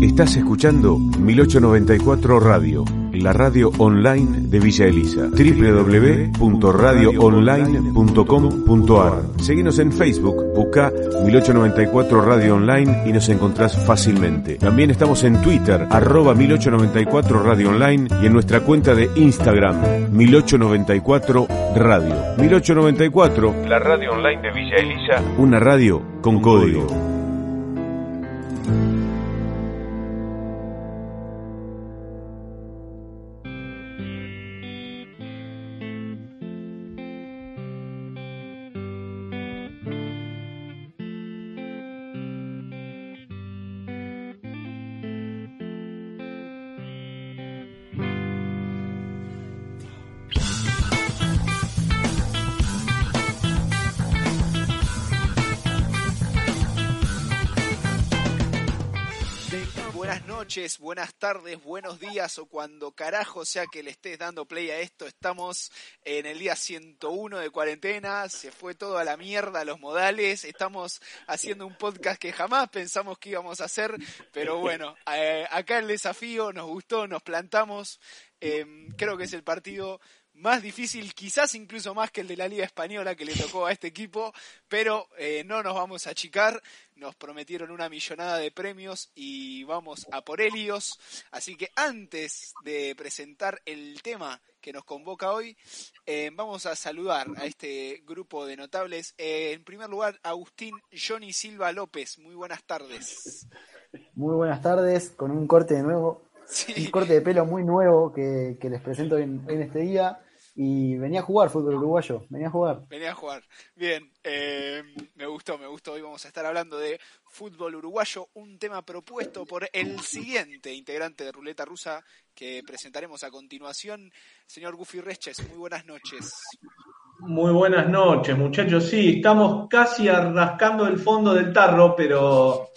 Estás escuchando 1894 Radio, la radio online de Villa Elisa. www.radioonline.com.ar. Seguinos en Facebook, busca 1894 Radio Online y nos encontrás fácilmente. También estamos en Twitter, arroba 1894 Radio Online y en nuestra cuenta de Instagram, 1894 Radio. 1894, la radio online de Villa Elisa, una radio con código. Buenas tardes, buenos días o cuando carajo sea que le estés dando play a esto. Estamos en el día 101 de cuarentena, se fue todo a la mierda los modales, estamos haciendo un podcast que jamás pensamos que íbamos a hacer, pero bueno, eh, acá el desafío nos gustó, nos plantamos. Em, creo que es el partido más difícil, quizás incluso más que el de la Liga Española que le tocó a este equipo, pero eh, no nos vamos a achicar, nos prometieron una millonada de premios y vamos a por ellos, así que antes de presentar el tema que nos convoca hoy, eh, vamos a saludar a este grupo de notables. Eh, en primer lugar, Agustín Johnny Silva López, muy buenas tardes. Muy buenas tardes, con un corte de nuevo, un corte de pelo muy nuevo que, les presento en este día y venía a jugar fútbol uruguayo, venía a jugar. Venía a jugar. Bien, eh, me gustó, me gustó. Hoy vamos a estar hablando de fútbol uruguayo, un tema propuesto por el siguiente integrante de Ruleta Rusa que presentaremos a continuación, señor Gufi Reches. Muy buenas noches. Muy buenas noches, muchachos. Sí, estamos casi rascando el fondo del tarro, pero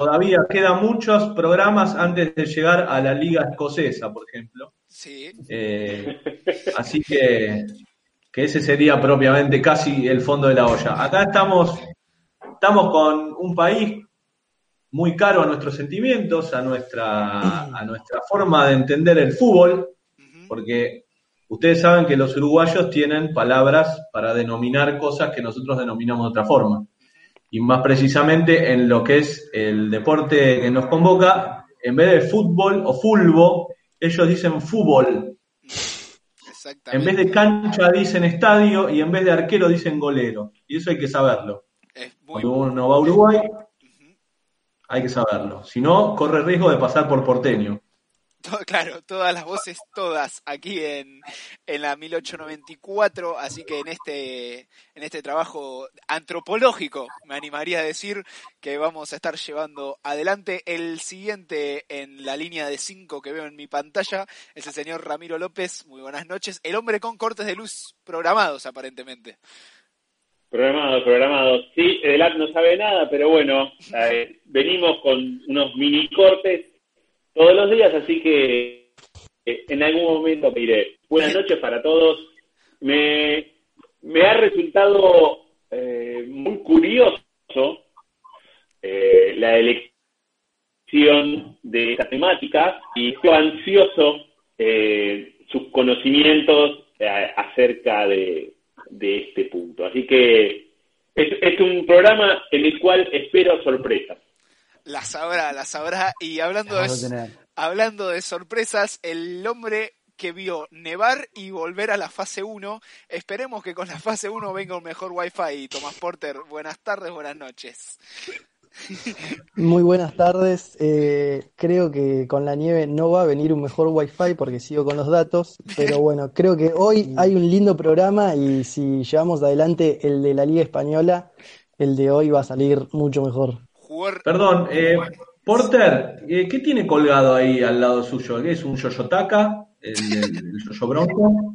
todavía quedan muchos programas antes de llegar a la Liga Escocesa, por ejemplo. Sí. Eh, así que, que ese sería propiamente casi el fondo de la olla. Acá estamos, estamos con un país muy caro a nuestros sentimientos, a nuestra, a nuestra forma de entender el fútbol, porque ustedes saben que los uruguayos tienen palabras para denominar cosas que nosotros denominamos de otra forma. Y más precisamente en lo que es el deporte que nos convoca, en vez de fútbol o fulbo, ellos dicen fútbol. En vez de cancha dicen estadio y en vez de arquero dicen golero. Y eso hay que saberlo. Cuando uno va a Uruguay, hay que saberlo. Si no, corre riesgo de pasar por porteño. claro, todas las voces, todas aquí en, en la 1894, así que en este, en este trabajo antropológico me animaría a decir que vamos a estar llevando adelante. El siguiente en la línea de cinco que veo en mi pantalla es el señor Ramiro López. Muy buenas noches. El hombre con cortes de luz programados, aparentemente. Programados, programados. Sí, Edelat no sabe nada, pero bueno, eh, venimos con unos mini cortes todos los días, así que eh, en algún momento me. Buenas noches para todos. Me, me ha resultado eh, muy curioso eh, la elección de esta temática y estoy ansioso sus conocimientos acerca de, de, este punto. Así que es, es un programa en el cual espero sorpresas. La sabrá, la sabrá. Y hablando, de, hablando de sorpresas, el hombre que vio nevar y volver a la fase 1. Esperemos que con la fase 1 venga un mejor wifi. Tomás Porter, buenas tardes, buenas noches. Muy buenas tardes. Eh, creo que con la nieve no va a venir un mejor wifi porque sigo con los datos. Pero bueno, creo que hoy hay un lindo programa y si llevamos adelante el de la Liga Española, el de hoy va a salir mucho mejor. Perdón, eh, Porter, eh, ¿qué tiene colgado ahí al lado suyo? ¿Qué es un yoyotaka? ¿El, el, yoyo bronco?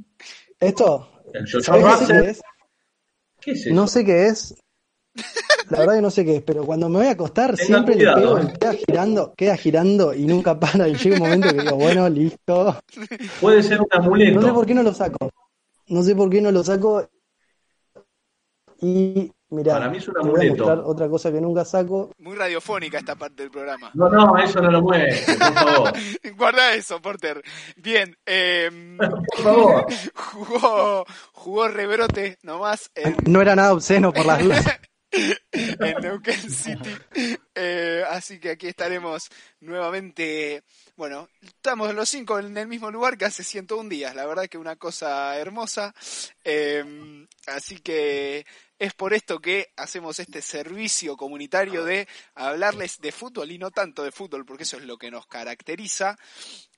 ¿Esto? ¿El yoyo qué es? ¿Qué es eso? No sé qué es. La verdad que no sé qué es, pero cuando me voy a acostar siempre le pego, y queda girando, queda girando y nunca para. Y llega un momento que digo, bueno, listo. Puede ser un amuleto. No sé por qué no lo saco. No sé por qué no lo saco. Y Mirá, Para mí es un te voy a amuleto. mostrar otra cosa que nunca saco. Muy radiofónica esta parte del programa. No, no, eso no lo por favor. Guarda eso, Porter. Bien, eh, Por favor. jugó, jugó rebrote nomás en, No era nada obsceno por las dudas. en Neuquén City. Eh, así que aquí estaremos nuevamente. Bueno, estamos los cinco en el mismo lugar que hace 101 días. La verdad que una cosa hermosa. Eh, así que es por esto que hacemos este servicio comunitario de hablarles de fútbol y no tanto de fútbol, porque eso es lo que nos caracteriza.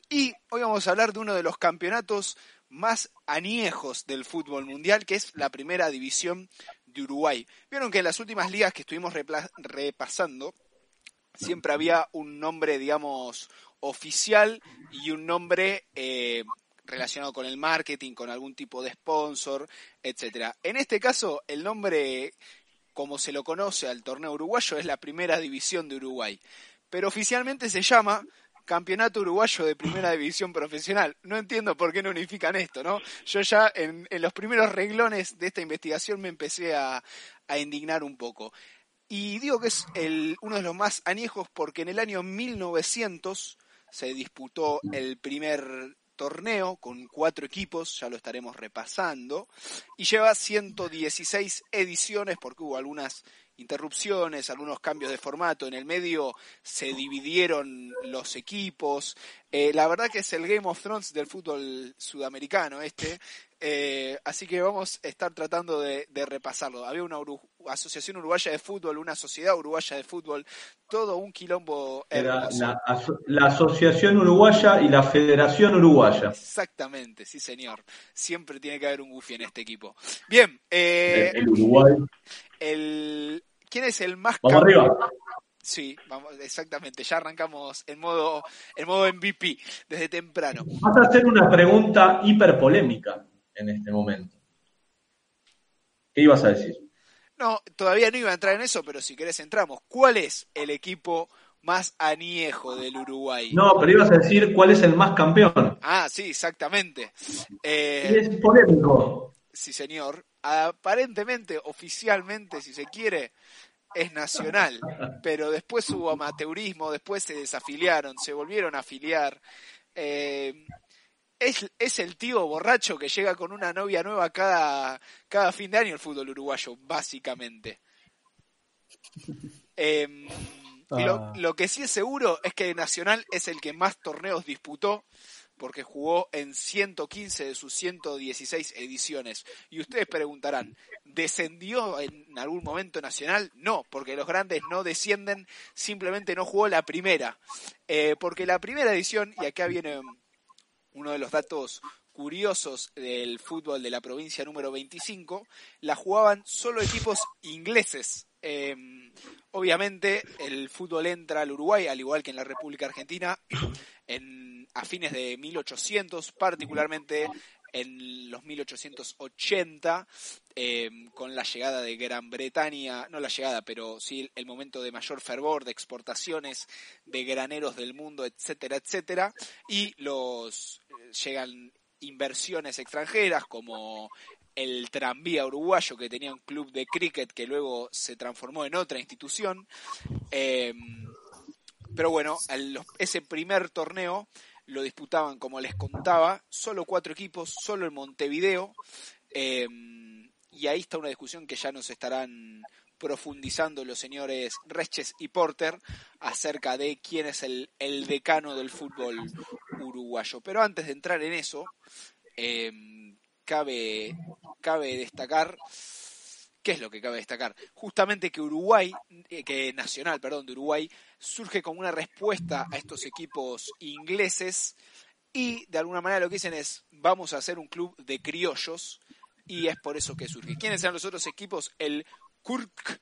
Y hoy vamos a hablar de uno de los campeonatos más añejos del fútbol mundial, que es la primera división de Uruguay. Vieron que en las últimas ligas que estuvimos repasando, siempre había un nombre, digamos, oficial y un nombre eh, relacionado con el marketing, con algún tipo de sponsor, etcétera. En este caso, el nombre, como se lo conoce al torneo uruguayo, es la primera división de Uruguay. Pero oficialmente se llama Campeonato Uruguayo de Primera División Profesional. No entiendo por qué no unifican esto, ¿no? Yo ya en, los primeros reglones de esta investigación me empecé a, a indignar un poco. Y digo que es el, uno de los más añejos porque en el año 1900 se disputó el primer torneo con cuatro equipos, ya lo estaremos repasando, y lleva 116 ediciones porque hubo algunas interrupciones, algunos cambios de formato, en el medio se dividieron los equipos, Eh, la verdad que es el Game of Thrones del fútbol sudamericano este, eh, así que vamos a estar tratando de, de repasarlo. Había una Uru- asociación uruguaya de fútbol, una sociedad uruguaya de fútbol, todo un quilombo Era hermoso. la, aso- la Asociación Uruguaya y la Federación Uruguaya. Exactamente, sí señor. Siempre tiene que haber un Goofy en este equipo. Bien, eh, El Uruguay. el, ¿quién es el más Vamos arriba. Sí, vamos, exactamente. Ya arrancamos en modo, en modo MVP desde temprano. Vas a hacer una pregunta hiperpolémica en este momento. ¿Qué ibas a decir? No, todavía no iba a entrar en eso, pero si querés entramos. ¿Cuál es el equipo más aniejo del Uruguay? No, pero ibas a decir cuál es el más campeón. Ah, sí, exactamente. Y Eh, es polémico. sí, señor. Aparentemente, oficialmente, si se quiere, es nacional. Pero después hubo amateurismo, después se desafiliaron, se volvieron a afiliar. Eh, es, es el tío borracho que llega con una novia nueva cada, cada fin de año el fútbol uruguayo, básicamente. Eh, y lo, Ah. lo que sí es seguro es que Nacional es el que más torneos disputó porque jugó en 115 de sus 116 ediciones. Y ustedes preguntarán, ¿descendió en algún momento Nacional? No, porque los grandes no descienden, simplemente no jugó la primera. Eh, porque la primera edición, y acá viene uno de los datos curiosos del fútbol de la provincia número 25, la jugaban solo equipos ingleses. Eh, obviamente el fútbol entra al Uruguay, al igual que en la República Argentina, en, a fines de 1800, particularmente en los 1880, eh, con la llegada de Gran Bretaña, no la llegada, pero sí el momento de mayor fervor, de exportaciones de graneros del mundo, etcétera, etcétera, y los eh, llegan inversiones extranjeras como el tranvía uruguayo que tenía un club de cricket que luego se transformó en otra institución. Eh, pero bueno, ese primer torneo lo disputaban, como les contaba, solo cuatro equipos, solo en Montevideo. eh, y ahí está una discusión que ya nos estarán profundizando los señores Reches y Porter acerca de quién es el, el decano del fútbol uruguayo. Pero antes de entrar en eso, eh, cabe, cabe destacar ¿Qué es lo que cabe destacar? Justamente que Uruguay, eh, que Nacional, perdón, de Uruguay, surge como una respuesta a estos equipos ingleses y de alguna manera lo que dicen es vamos a hacer un club de criollos y es por eso que surge. ¿Quiénes eran los otros equipos? El Kurk,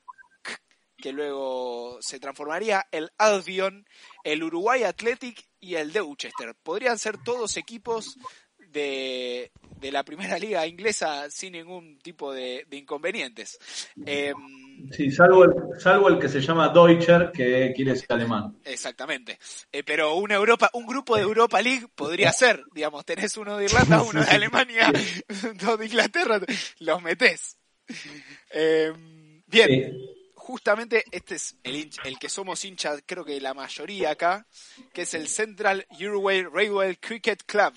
que luego se transformaría el Albion, el Uruguay Athletic y el Deuchester. Podrían ser todos equipos de, de la primera liga inglesa sin ningún tipo de, de inconvenientes. Eh, Sí, salvo el, salvo el que se llama Deutscher, que quiere decir alemán. exactamente. Eh, pero una Europa, un grupo de Europa League podría ser, digamos, tenés uno de Irlanda, uno de Alemania, dos de Inglaterra, los metés. Eh, Bien, justamente este es el, el que somos hinchas, creo que la mayoría acá, que es el Central Uruguay Railway Cricket Club,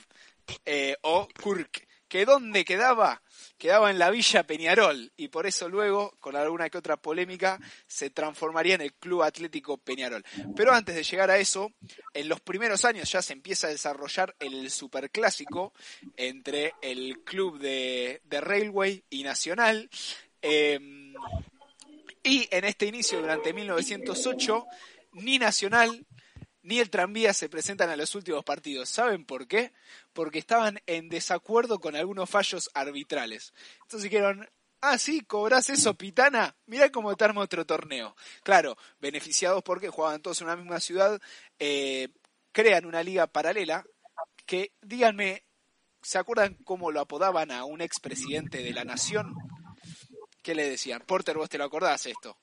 eh, o KURK, que ¿dónde quedaba? Quedaba en la Villa Peñarol y por eso luego, con alguna que otra polémica, se transformaría en el Club Atlético Peñarol. Pero antes de llegar a eso, en los primeros años ya se empieza a desarrollar el superclásico entre el club de, de Railway y Nacional. Em, y en este inicio, durante 1908, ni Nacional ni el tranvía se presentan a los últimos partidos. ¿Saben por qué? Porque estaban en desacuerdo con algunos fallos arbitrales. Entonces dijeron, ah, sí, cobras eso, Pitana, mirá cómo arma otro torneo. Claro, beneficiados porque jugaban todos en una misma ciudad, eh, crean una liga paralela que, díganme, ¿se acuerdan cómo lo apodaban a un expresidente de la nación? ¿Qué le decían? Porter, vos te lo acordás esto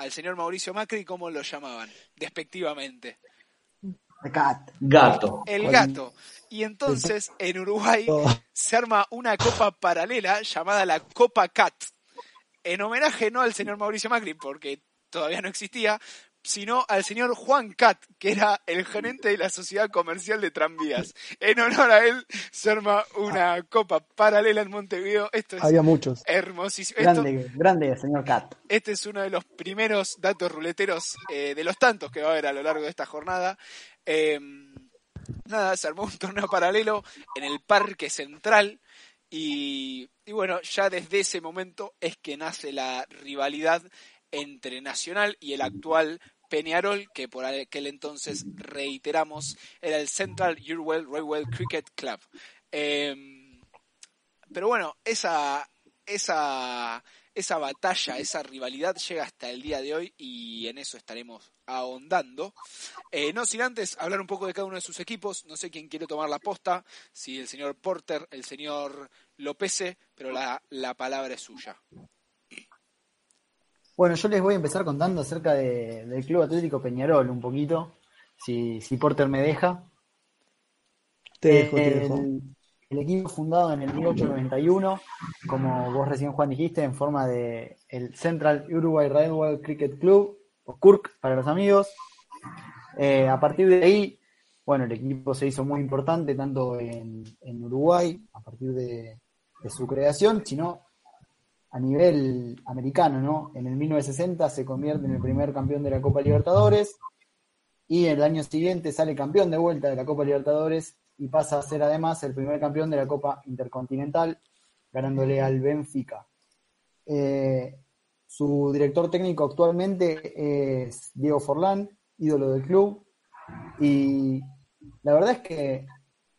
al señor Mauricio Macri, ¿cómo lo llamaban? Despectivamente. Gato. El gato. Y entonces en Uruguay se arma una copa paralela llamada la Copa Cat. En homenaje no al señor Mauricio Macri, porque todavía no existía, sino al señor Juan Cat, que era el gerente de la Sociedad Comercial de Tranvías. En honor a él se arma una copa paralela en Montevideo. Esto es Había muchos. hermosísimo. Esto- Grande, grande, señor Cat. este es uno de los primeros datos ruleteros eh, de los tantos que va a haber a lo largo de esta jornada. Eh, nada, se armó un torneo paralelo en el Parque Central y, y bueno, ya desde ese momento es que nace la rivalidad entre Nacional y el actual Peñarol, que por aquel entonces, reiteramos, era el Central Uruguay Railway Cricket Club. Eh, pero bueno, esa, esa, esa batalla, esa rivalidad llega hasta el día de hoy y en eso estaremos ahondando. Eh, no sin antes hablar un poco de cada uno de sus equipos. No sé quién quiere tomar la posta, si el señor Porter, el señor Lopese, pero la, la palabra es suya. Bueno, yo les voy a empezar contando acerca de- del Club Atlético Peñarol un poquito, si, si Porter me deja. Te dejo, te el, dejo. el equipo fundado en el 1891, como vos recién Juan dijiste, en forma de el Central Uruguay Railway Cricket Club, o KURK para los amigos. Eh, a partir de ahí, bueno, el equipo se hizo muy importante tanto en, en Uruguay, a partir de, de su creación, sino a nivel americano, ¿no? En el 1960 se convierte en el primer campeón de la Copa Libertadores y el año siguiente sale campeón de vuelta de la Copa Libertadores y pasa a ser además el primer campeón de la Copa Intercontinental, ganándole al Benfica. Eh, su director técnico actualmente es Diego Forlán, ídolo del club, y la verdad es que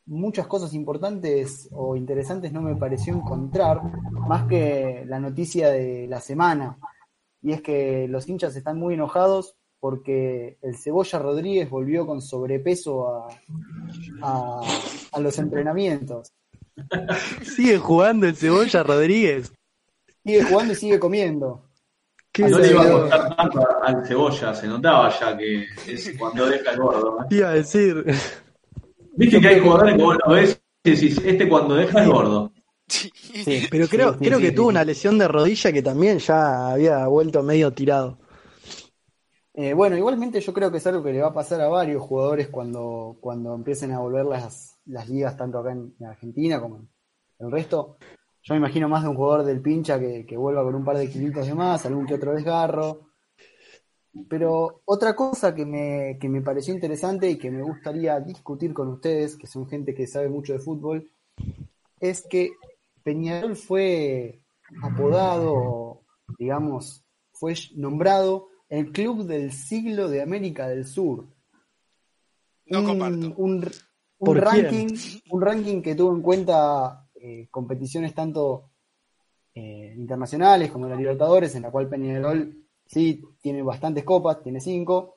muchas cosas importantes o interesantes no me pareció encontrar, más que la noticia de la semana, y es que los hinchas están muy enojados porque el Cebolla Rodríguez volvió con sobrepeso a, a, a los entrenamientos. Sigue jugando el Cebolla Rodríguez. Sigue jugando y sigue comiendo. ¿Qué No le iba a costar tanto al cebolla, se notaba ya que es cuando deja el gordo. ¿eh? iba a decir? Viste que hay jugadores que vos lo ves y decís, este cuando deja el gordo. Sí, Pero creo, sí, creo sí, que sí, tuvo sí. una lesión de rodilla que también ya había vuelto medio tirado. Eh, bueno, igualmente yo creo que es algo que le va a pasar a varios jugadores cuando, cuando empiecen a volver las, las ligas, tanto acá en, en Argentina como en el resto. Yo me imagino más de un jugador del pincha que, que vuelva con un par de kilitos de más, algún que otro desgarro. Pero otra cosa que me, que me pareció interesante y que me gustaría discutir con ustedes, que son gente que sabe mucho de fútbol, es que Peñarol fue apodado, digamos, fue nombrado el club del siglo de América del Sur. No un, comparto. un- un ¿Por quién? ranking, un ranking que tuvo en cuenta eh, competiciones tanto eh, internacionales como la Libertadores, en la cual Peñarol sí tiene bastantes copas, tiene cinco,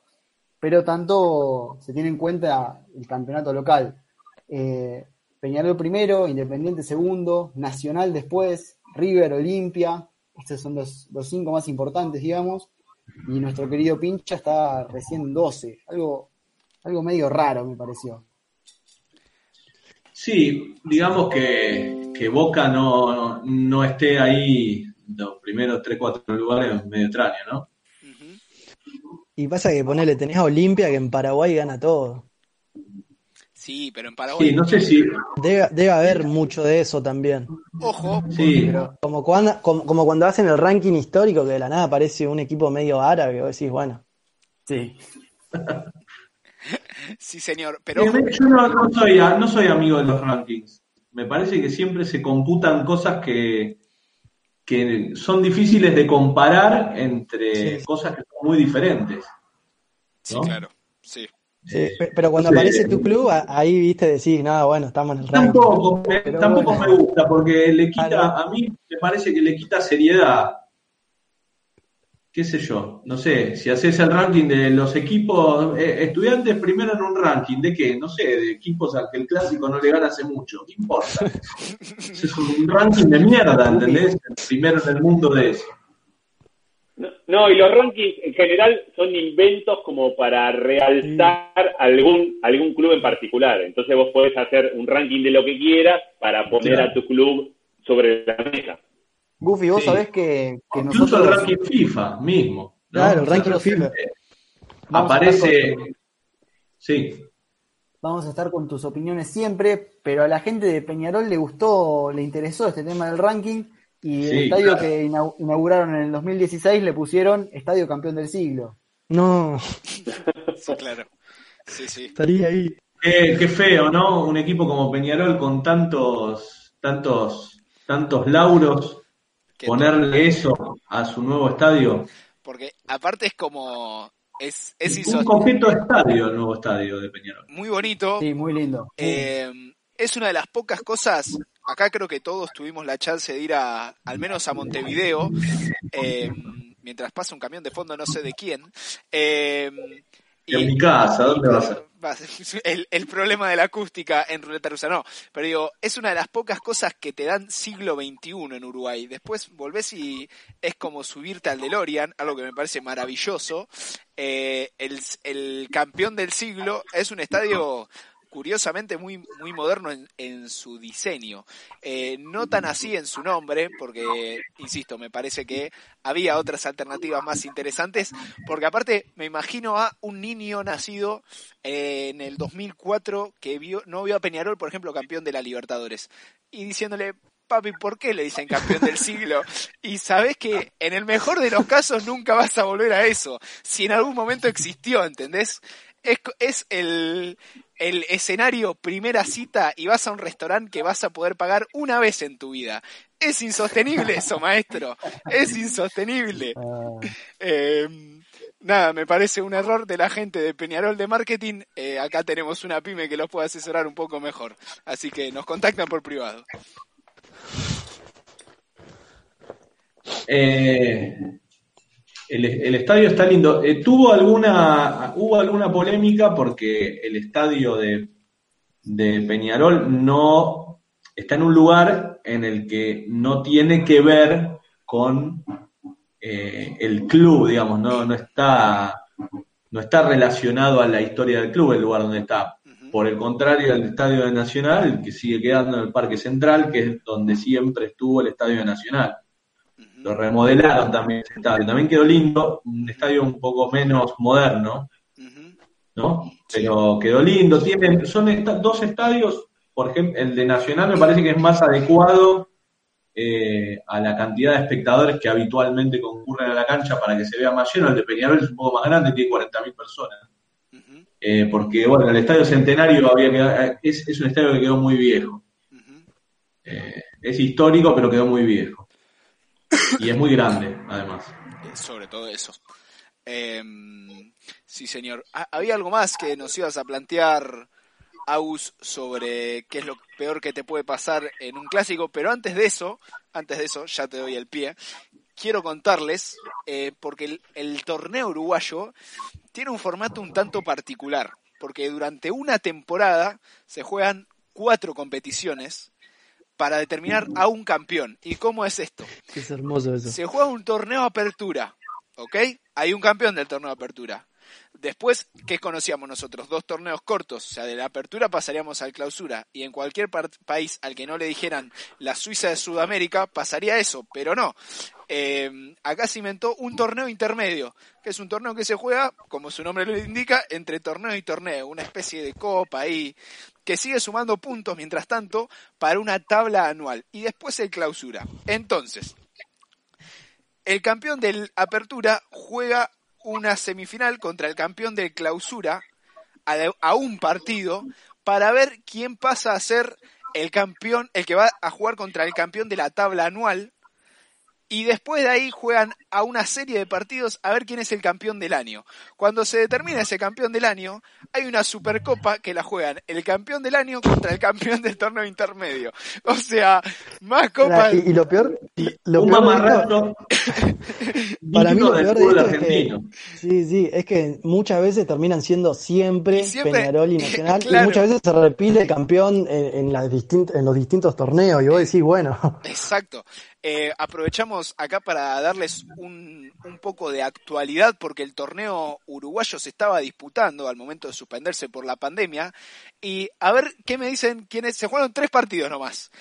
pero tanto se tiene en cuenta el campeonato local. Eh, Peñarol primero, Independiente segundo, Nacional después, River, Olimpia, estos son los, cinco más importantes, digamos, y nuestro querido Pincha está recién en 12, algo, algo medio raro me pareció. Sí, digamos que, que Boca no, no esté ahí los primeros 3, 4 lugares medio extraño, ¿no? Y pasa que ponele, tenés a Olimpia que en Paraguay gana todo. Sí, pero en Paraguay. Sí, no sé si. Debe, debe haber mucho de eso también. Ojo, Sí, Como cuando, como, como cuando hacen el ranking histórico, que de la nada aparece un equipo medio árabe, vos decís, bueno. Sí. sí, señor. Pero ojo, yo no, no soy, no soy amigo de los rankings. Me parece que siempre se computan cosas que, que son difíciles de comparar entre Sí. cosas que son muy diferentes. sí, ¿no? claro. Sí. Sí, pe- pero cuando Sí. aparece tu club, ahí viste, decís, nada, bueno, estamos en el ranking. Tampoco, me, Pero tampoco bueno. me gusta porque le quita, Claro. a mí me parece que le quita seriedad. ¿Qué sé yo? No sé, si haces el ranking de los equipos, eh, estudiantes primero en un ranking, ¿de qué? No sé, de equipos al que el clásico no le gana hace mucho, ¿qué importa? es un ranking de mierda, ¿entendés? El primero en el mundo de eso. No, no, y los rankings en general son inventos como para realzar algún algún club en particular. Entonces vos podés hacer un ranking de lo que quieras para poner Claro. a tu club sobre la mesa. Goofy, vos Sí. sabés que, que Incluso el nosotros ranking FIFA mismo. ¿no? Claro, el ranking FIFA. Aparece. Sí, vamos a estar con tus opiniones siempre, pero a la gente de Peñarol le gustó, le interesó este tema del ranking y el Sí, estadio claro. que inau- inauguraron en el 2016 le pusieron Estadio Campeón del Siglo. No, Sí, claro. Sí, sí. estaría ahí. Qué, qué feo, ¿no? Un equipo como Peñarol con tantos, tantos, tantos lauros, Que- ponerle eso a su nuevo estadio. Porque aparte es como. Es, es Un coqueto estadio, el nuevo estadio de Peñarol. Muy bonito. Sí, muy lindo. Eh, es una de las pocas cosas, acá creo que todos tuvimos la chance de ir a, al menos a Montevideo, eh, mientras pasa un camión de fondo, no sé de quién. eh, En mi casa, ¿dónde vas a? El, problema de la acústica en Ruleta Rusa, no. Pero digo, es una de las pocas cosas que te dan siglo XXI en Uruguay. Después volvés y es como subirte al DeLorean, algo que me parece maravilloso. Eh, el campeón del siglo es un estadio curiosamente muy, muy moderno en, su diseño. Eh, no tan así en su nombre, porque, insisto, me parece que había otras alternativas más interesantes, porque aparte me imagino a un niño nacido eh, en el 2004 que vio, no vio a Peñarol, por ejemplo, campeón de la Libertadores, y diciéndole, papi, ¿por qué le dicen campeón del siglo? Y sabes que en el mejor de los casos nunca vas a volver a eso, si en algún momento existió, ¿entendés? Es, es el, el escenario primera cita y vas a un restaurante que vas a poder pagar una vez en tu vida. Es insostenible eso, maestro. Es insostenible. Ah, Eh, nada, me parece un error de la gente de Peñarol de Marketing. Eh, acá tenemos una pyme que los puede asesorar un poco mejor. Así que nos contactan por privado. Eh, el, el estadio está lindo. Eh, tuvo alguna, hubo alguna polémica porque el estadio de, de Peñarol no está en un lugar en el que no tiene que ver con eh, el club, digamos, no, no está no está relacionado a la historia del club el lugar donde está. Por el contrario, el estadio de Nacional, que sigue quedando en el Parque Central, que es donde siempre estuvo el estadio de Nacional. Lo remodelaron también ese estadio. También quedó lindo, un estadio un poco menos moderno. ¿no? Pero quedó lindo. Tienen, son dos estadios, por ejemplo, el de Nacional me parece que es más adecuado eh, a la cantidad de espectadores que habitualmente concurren a la cancha para que se vea más lleno. El de Peñarol es un poco más grande, tiene 40.000 personas. Eh, porque, bueno, el estadio Centenario había quedado- es, es un estadio que quedó muy viejo. Eh, es histórico, pero quedó muy viejo. Y es muy grande, además. Eh, sobre todo eso. Eh, sí, señor. Ah, Había algo más que nos ibas a plantear, Aus, sobre qué es lo peor que te puede pasar en un clásico, pero antes de eso, antes de eso, ya te doy el pie, quiero contarles, eh, porque el torneo uruguayo tiene un formato un tanto particular, porque durante una temporada se juegan cuatro competiciones para determinar a un campeón. ¿Y cómo es esto? Es hermoso eso. Se juega un torneo apertura, ¿ok? Hay un campeón del torneo apertura. Después, ¿qué conocíamos nosotros? Dos torneos cortos, o sea, de la apertura pasaríamos al clausura y en cualquier país al que no le dijeran la Suiza de Sudamérica pasaría eso, pero no. Eh, acá se inventó un torneo intermedio, que es un torneo que se juega, como su nombre lo indica, entre torneo y torneo, una especie de copa ahí, que sigue sumando puntos mientras tanto para una tabla anual y después el clausura. Entonces, el campeón del Apertura juega una semifinal contra el campeón del Clausura a, un partido para ver quién pasa a ser el campeón, el que va a jugar contra el campeón de la tabla anual. Y después de ahí juegan a una serie de partidos a ver quién es el campeón del año. Cuando se determina ese campeón del año, hay una supercopa que la juegan el campeón del año contra el campeón del torneo intermedio. O sea, más copas. Y, lo peor, lo un peor para mí lo peor de esto es que, sí, sí, es que muchas veces terminan siendo siempre, Peñarol y Nacional y muchas veces se repite el campeón en, las en los distintos torneos y vos decís, bueno. Exacto. Eh, aprovechamos acá para darles un, un, poco de actualidad porque el torneo uruguayo se estaba disputando al momento de suspenderse por la pandemia. Y a ver qué me dicen quiénes. Se jugaron tres partidos nomás.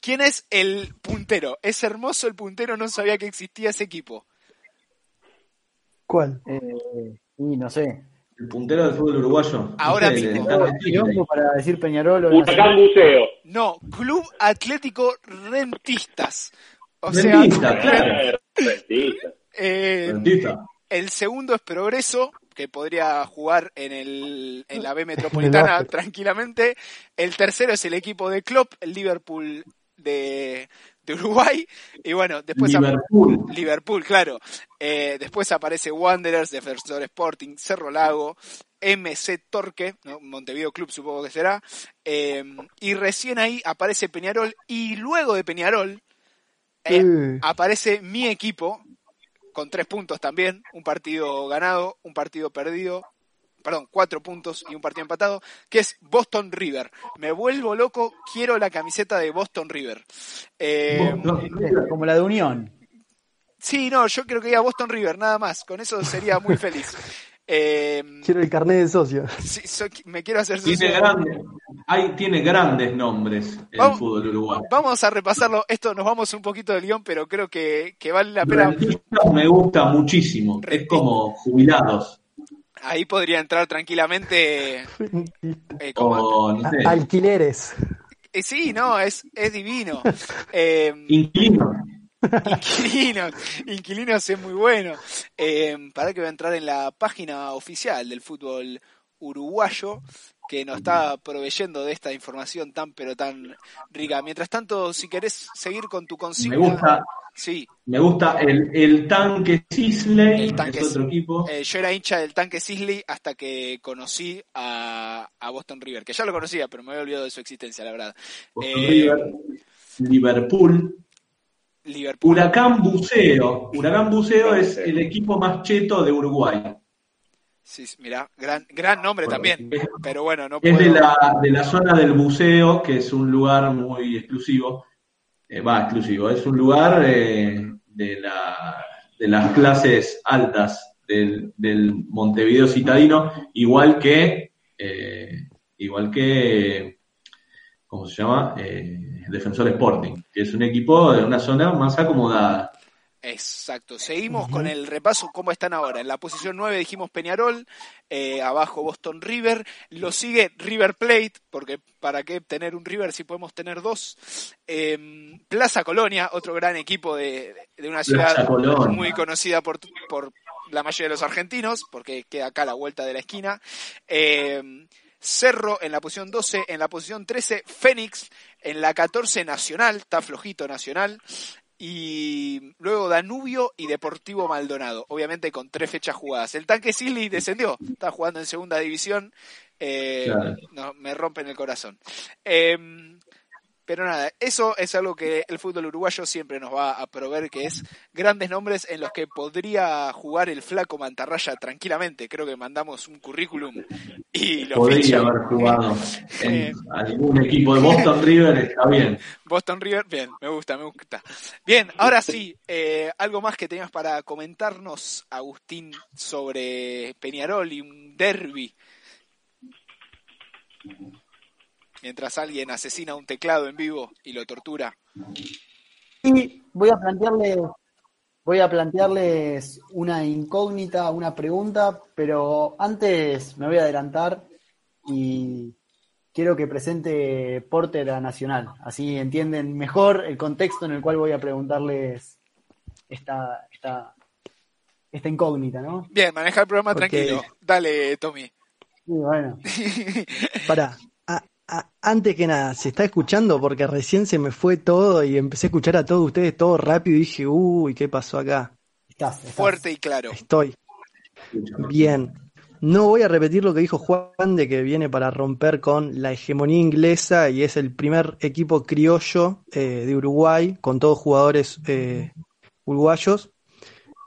¿Quién es el puntero? Es hermoso el puntero, no sabía que existía ese equipo. ¿Cuál? Eh, y no sé. El puntero del fútbol uruguayo. Ahora mismo. para decir Peñarol. Museo. No, Club Atlético Rentistas. O Rentista, claro. Eh, el segundo es Progreso, que podría jugar en, el, en la B Metropolitana tranquilamente. El tercero es el equipo de Klopp, el Liverpool de, de Uruguay. Y bueno, después Liverpool, Liverpool claro. Eh, después aparece Wanderers, Defensor Sporting, Cerro Lago, MC Torque, Montevideo Club supongo que será. Eh, y recién ahí aparece Peñarol. Y luego de Peñarol eh, aparece mi equipo con tres puntos también. Un partido ganado, un partido perdido, perdón, cuatro puntos y un partido empatado, que es Boston River. Me vuelvo loco, quiero la camiseta de Boston River. Eh, como la de Unión. Sí, no, yo creo que iba Boston River, nada más. Con eso sería muy feliz. Eh, quiero el carnet de socio. Sí, me quiero hacer socio. Tiene grandes, hay, tiene grandes nombres el vamos, fútbol uruguayo. Vamos a repasarlo. Esto nos vamos un poquito del guion, pero creo que, que vale la pena. Me gusta muchísimo. Es como jubilados ahí podría entrar tranquilamente eh, alquileres. Eh, sí, no, es, es divino. Eh, inquilinos. Inquilinos, es muy bueno. para que voy a entrar en la página oficial del fútbol uruguayo que nos está proveyendo de esta información tan pero tan rica. Mientras tanto, si querés seguir con tu consigna. Me gusta, Sí. Me gusta el, el tanque Sisley, el tanque, es otro equipo. Eh, yo era hincha del tanque Sisley hasta que conocí a, a, Boston River, que ya lo conocía, pero me había olvidado de su existencia, la verdad. Boston eh, River, Liverpool. Liverpool. Huracán Buceo. Huracán Buceo es el equipo más cheto de Uruguay. Sí, mira, gran, gran nombre también. pero bueno, no Es de la, de la zona del buceo, que es un lugar muy exclusivo eh, va, exclusivo, es un lugar eh, de, la, de las clases altas del, del Montevideo citadino, igual que, eh, igual que, ¿cómo se llama? Defensor Sporting, que es un equipo de una zona más acomodada. Exacto. Seguimos con el repaso, cómo están ahora. En la posición 9 dijimos Peñarol, eh, abajo Boston River, lo sigue River Plate, porque para qué tener un River si podemos tener dos. Em, Plaza Colonia, otro gran equipo de, una ciudad muy conocida por, por la mayoría de los argentinos, porque queda acá a la vuelta de la esquina. Em, Cerro en la posición 12, en la posición 13 Fénix, en la 14 Nacional, está flojito Nacional, y luego Danubio y Deportivo Maldonado, obviamente con tres fechas jugadas. El tanque Silly descendió, está jugando en segunda división, eh, no, me rompen el corazón. Em, Pero nada, eso es algo que el fútbol uruguayo siempre nos va a proveer, que es grandes nombres en los que podría jugar el flaco Mantarraya tranquilamente. Creo que mandamos un currículum y lo Podría haber jugado en Eh. algún equipo de Boston River, está bien. Boston River, bien, me gusta, me gusta. Bien, ahora sí, eh, algo más que tenías para comentarnos, Agustín, sobre Peñarol y un derby. Mientras alguien asesina un teclado en vivo y lo tortura. Y voy a plantearle, voy a plantearles una incógnita, una pregunta, pero antes me voy a adelantar y quiero que presente Porter a Nacional. Así entienden mejor el contexto en el cual voy a preguntarles esta, esta, esta incógnita, ¿no? Bien, maneja el programa tranquilo. Dale, Tommy. Y bueno, Pará, antes que nada, ¿se está escuchando? Porque recién se me fue todo y empecé a escuchar a todos ustedes todo rápido y dije, uy, ¿qué pasó acá? estás, estás. Fuerte y claro. Estoy. Bien. No voy a repetir lo que dijo Juan de que viene para romper con la hegemonía inglesa y es el primer equipo criollo eh, de Uruguay con todos jugadores eh, uruguayos.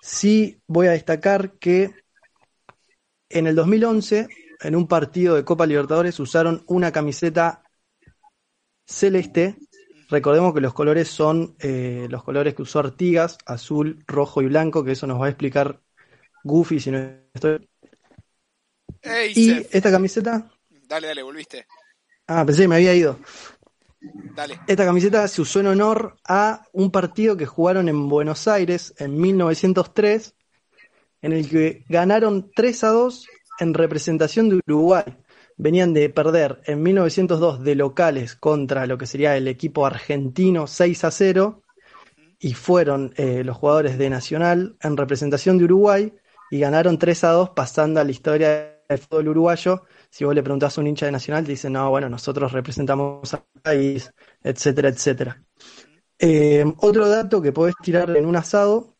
Sí voy a destacar que en el 2011, en un partido de Copa Libertadores, usaron una camiseta celeste. Recordemos que los colores son eh, los colores que usó Artigas, azul, rojo y blanco, que eso nos va a explicar Goofy si no estoy. Y Seth. esta camiseta, Dale, dale, volviste. ah, pensé que me había ido. Dale. Esta camiseta se usó en honor a un partido que jugaron en Buenos Aires en 1903, en el que ganaron 3 a 2 en representación de Uruguay. Venían de perder en 1902 de locales contra lo que sería el equipo argentino 6 a 0 y fueron eh, los jugadores de Nacional en representación de Uruguay y ganaron 3 a 2 pasando a la historia del fútbol uruguayo. Si vos le preguntás a un hincha de Nacional, te dicen, no, bueno, nosotros representamos al país, etcétera, etcétera. Eh, otro dato que podés tirar en un asado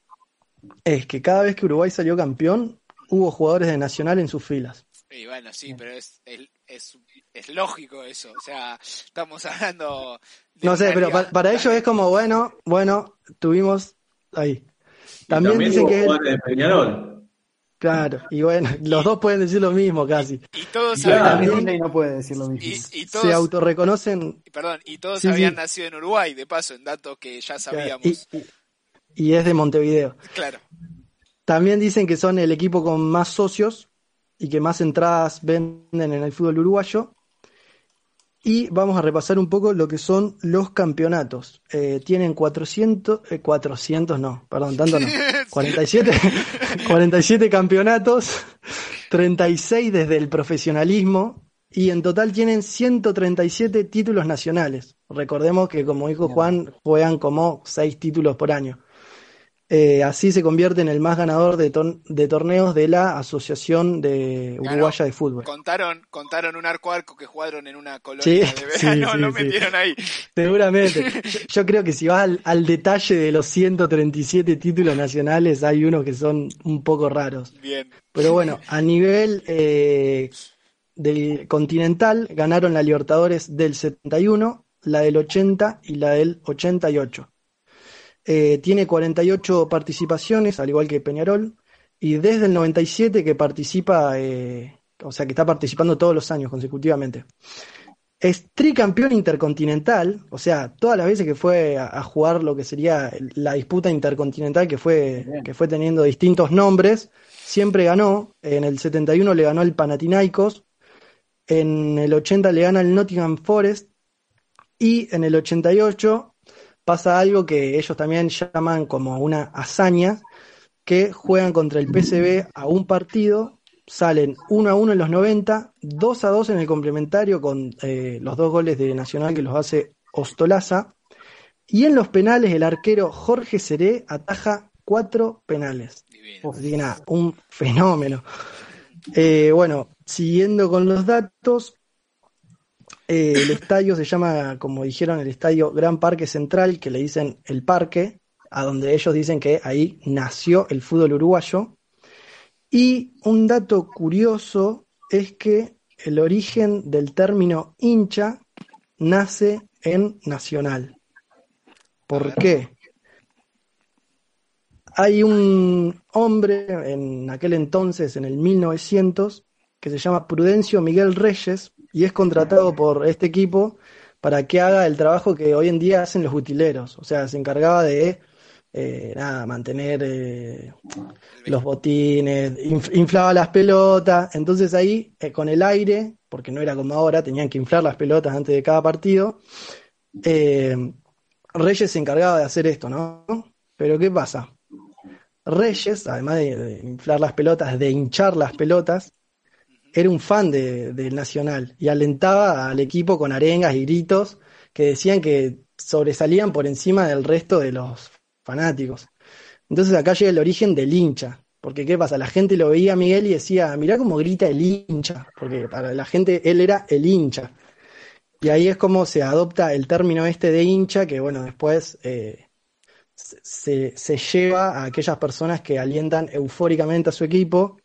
es que cada vez que Uruguay salió campeón, hubo jugadores de Nacional en sus filas. Y bueno, sí, pero es, es, es, es lógico eso. O sea, estamos hablando. de No sé, pero para ellos es como, bueno, bueno, tuvimos ahí. Y También dicen que, de Peñarol. claro, y bueno, los dos pueden decir lo mismo casi. Y todos También Disney no puede decir lo mismo. y, y Se todos, autorreconocen perdón, y todos Sí, habían sí. nacido en Uruguay, de paso, en datos que ya sabíamos. y, y- y es de Montevideo. Claro. También dicen que son el equipo con más socios y que más entradas venden en el fútbol uruguayo. Y vamos a repasar un poco lo que son los campeonatos. Eh, tienen 400, eh, 400 no, perdón, tanto no. 47, 47 campeonatos, 36 desde el profesionalismo y en total tienen 137 títulos nacionales. Recordemos que, como dijo Juan, juegan como 6 títulos por año. Eh, así se convierte en el más ganador de, tor- de torneos de la Asociación de. Uruguaya de Fútbol. Contaron, contaron un arco arco que jugaron en una colonia Sí, de verano, sí, lo metieron ahí. Seguramente. Yo, yo creo que si vas al, al detalle de los 137 títulos nacionales, hay unos que son un poco raros. Bien. Pero bueno, a nivel eh, del continental, ganaron la Libertadores del 71, la del 80 y la del 88. Eh, tiene 48 participaciones, al igual que Peñarol, y desde el 97 que participa, eh, o sea, que está participando todos los años consecutivamente. Es tricampeón intercontinental, o sea, todas las veces que fue a, a jugar lo que sería la disputa intercontinental, que fue, que fue teniendo distintos nombres, siempre ganó. En el 71 le ganó el Panathinaikos, en el 80 le gana el Nottingham Forest, y en el 88 pasa algo que ellos también llaman como una hazaña, que juegan contra el PSV a un partido, salen 1 a 1 en los 90, 2 a 2 en el complementario con eh, los dos goles de Nacional que los hace Ostolaza, y en los penales el arquero Jorge Seré ataja cuatro penales. Divino. Un fenómeno. Eh, bueno, siguiendo con los datos, eh, el estadio se llama, como dijeron, el estadio Gran Parque Central, que le dicen el parque, a donde ellos dicen que ahí nació el fútbol uruguayo. Y un dato curioso es que el origen del término hincha nace en Nacional. ¿Por qué? Hay un hombre en aquel entonces, en el 1900, que se llama Prudencio Miguel Reyes y es contratado por este equipo para que haga el trabajo que hoy en día hacen los utileros. O sea, se encargaba de eh, nada, mantener eh, los botines, inflaba las pelotas. Entonces ahí, eh, con el aire, porque no era como ahora, tenían que inflar las pelotas antes de cada partido. Reyes se encargaba de hacer esto, ¿no? Pero ¿qué pasa? Reyes, además de, inflar las pelotas, de hinchar las pelotas, era un fan del Nacional y alentaba al equipo con arengas y gritos que decían que sobresalían por encima del resto de los fanáticos. Entonces acá llega el origen del hincha, porque ¿qué pasa? La gente lo veía a Miguel y decía, mirá cómo grita el hincha, porque para la gente él era el hincha. Y ahí es como se adopta el término este de hincha, que bueno, después eh, se, se, lleva a aquellas personas que alientan eufóricamente a su equipo.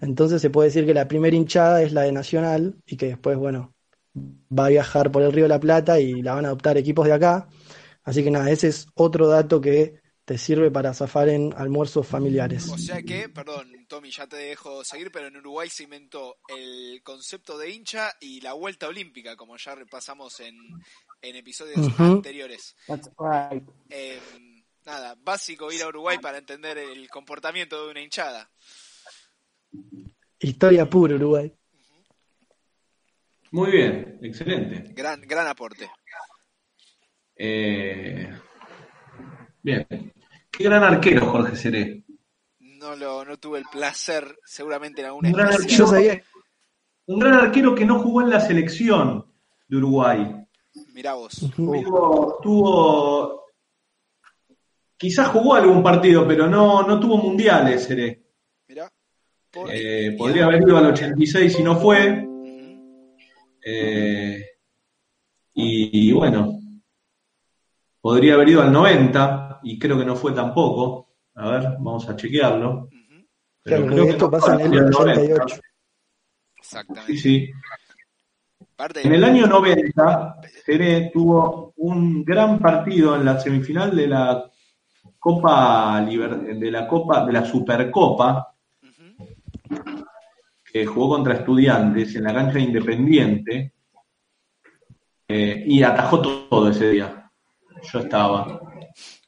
Entonces se puede decir que la primera hinchada es la de Nacional y que después, bueno, va a viajar por el Río de la Plata y la van a adoptar equipos de acá. Así que nada, ese es otro dato que te sirve para zafar en almuerzos familiares. O sea que, perdón, Tommy, ya te dejo seguir, pero en Uruguay se inventó el concepto de hincha y la vuelta olímpica, como ya repasamos en, en episodios anteriores. Eh, nada, básico ir a Uruguay para entender el comportamiento de una hinchada. Historia pura, Uruguay. Muy bien, excelente. Gran, gran aporte. Eh, bien. Qué gran arquero, Jorge Seré. No, lo, no tuve el placer, seguramente en alguna un gran, arquero, un gran arquero que no jugó en la selección de Uruguay. Mirá vos. tuvo Quizás jugó algún partido, pero no, no tuvo mundiales, Seré. Mirá. Eh, podría haber ido al 86 si no fue. Eh, y, bueno, podría haber ido al 90 y creo que no fue tampoco. A ver, vamos a chequearlo. Pero creo que esto pasa en el 88. Exactamente. Sí, sí. En el año 90, Seré tuvo un gran partido en la semifinal de la Copa de la Copa de la Supercopa que jugó contra Estudiantes en la cancha Independiente eh, y atajó todo ese día. Yo estaba,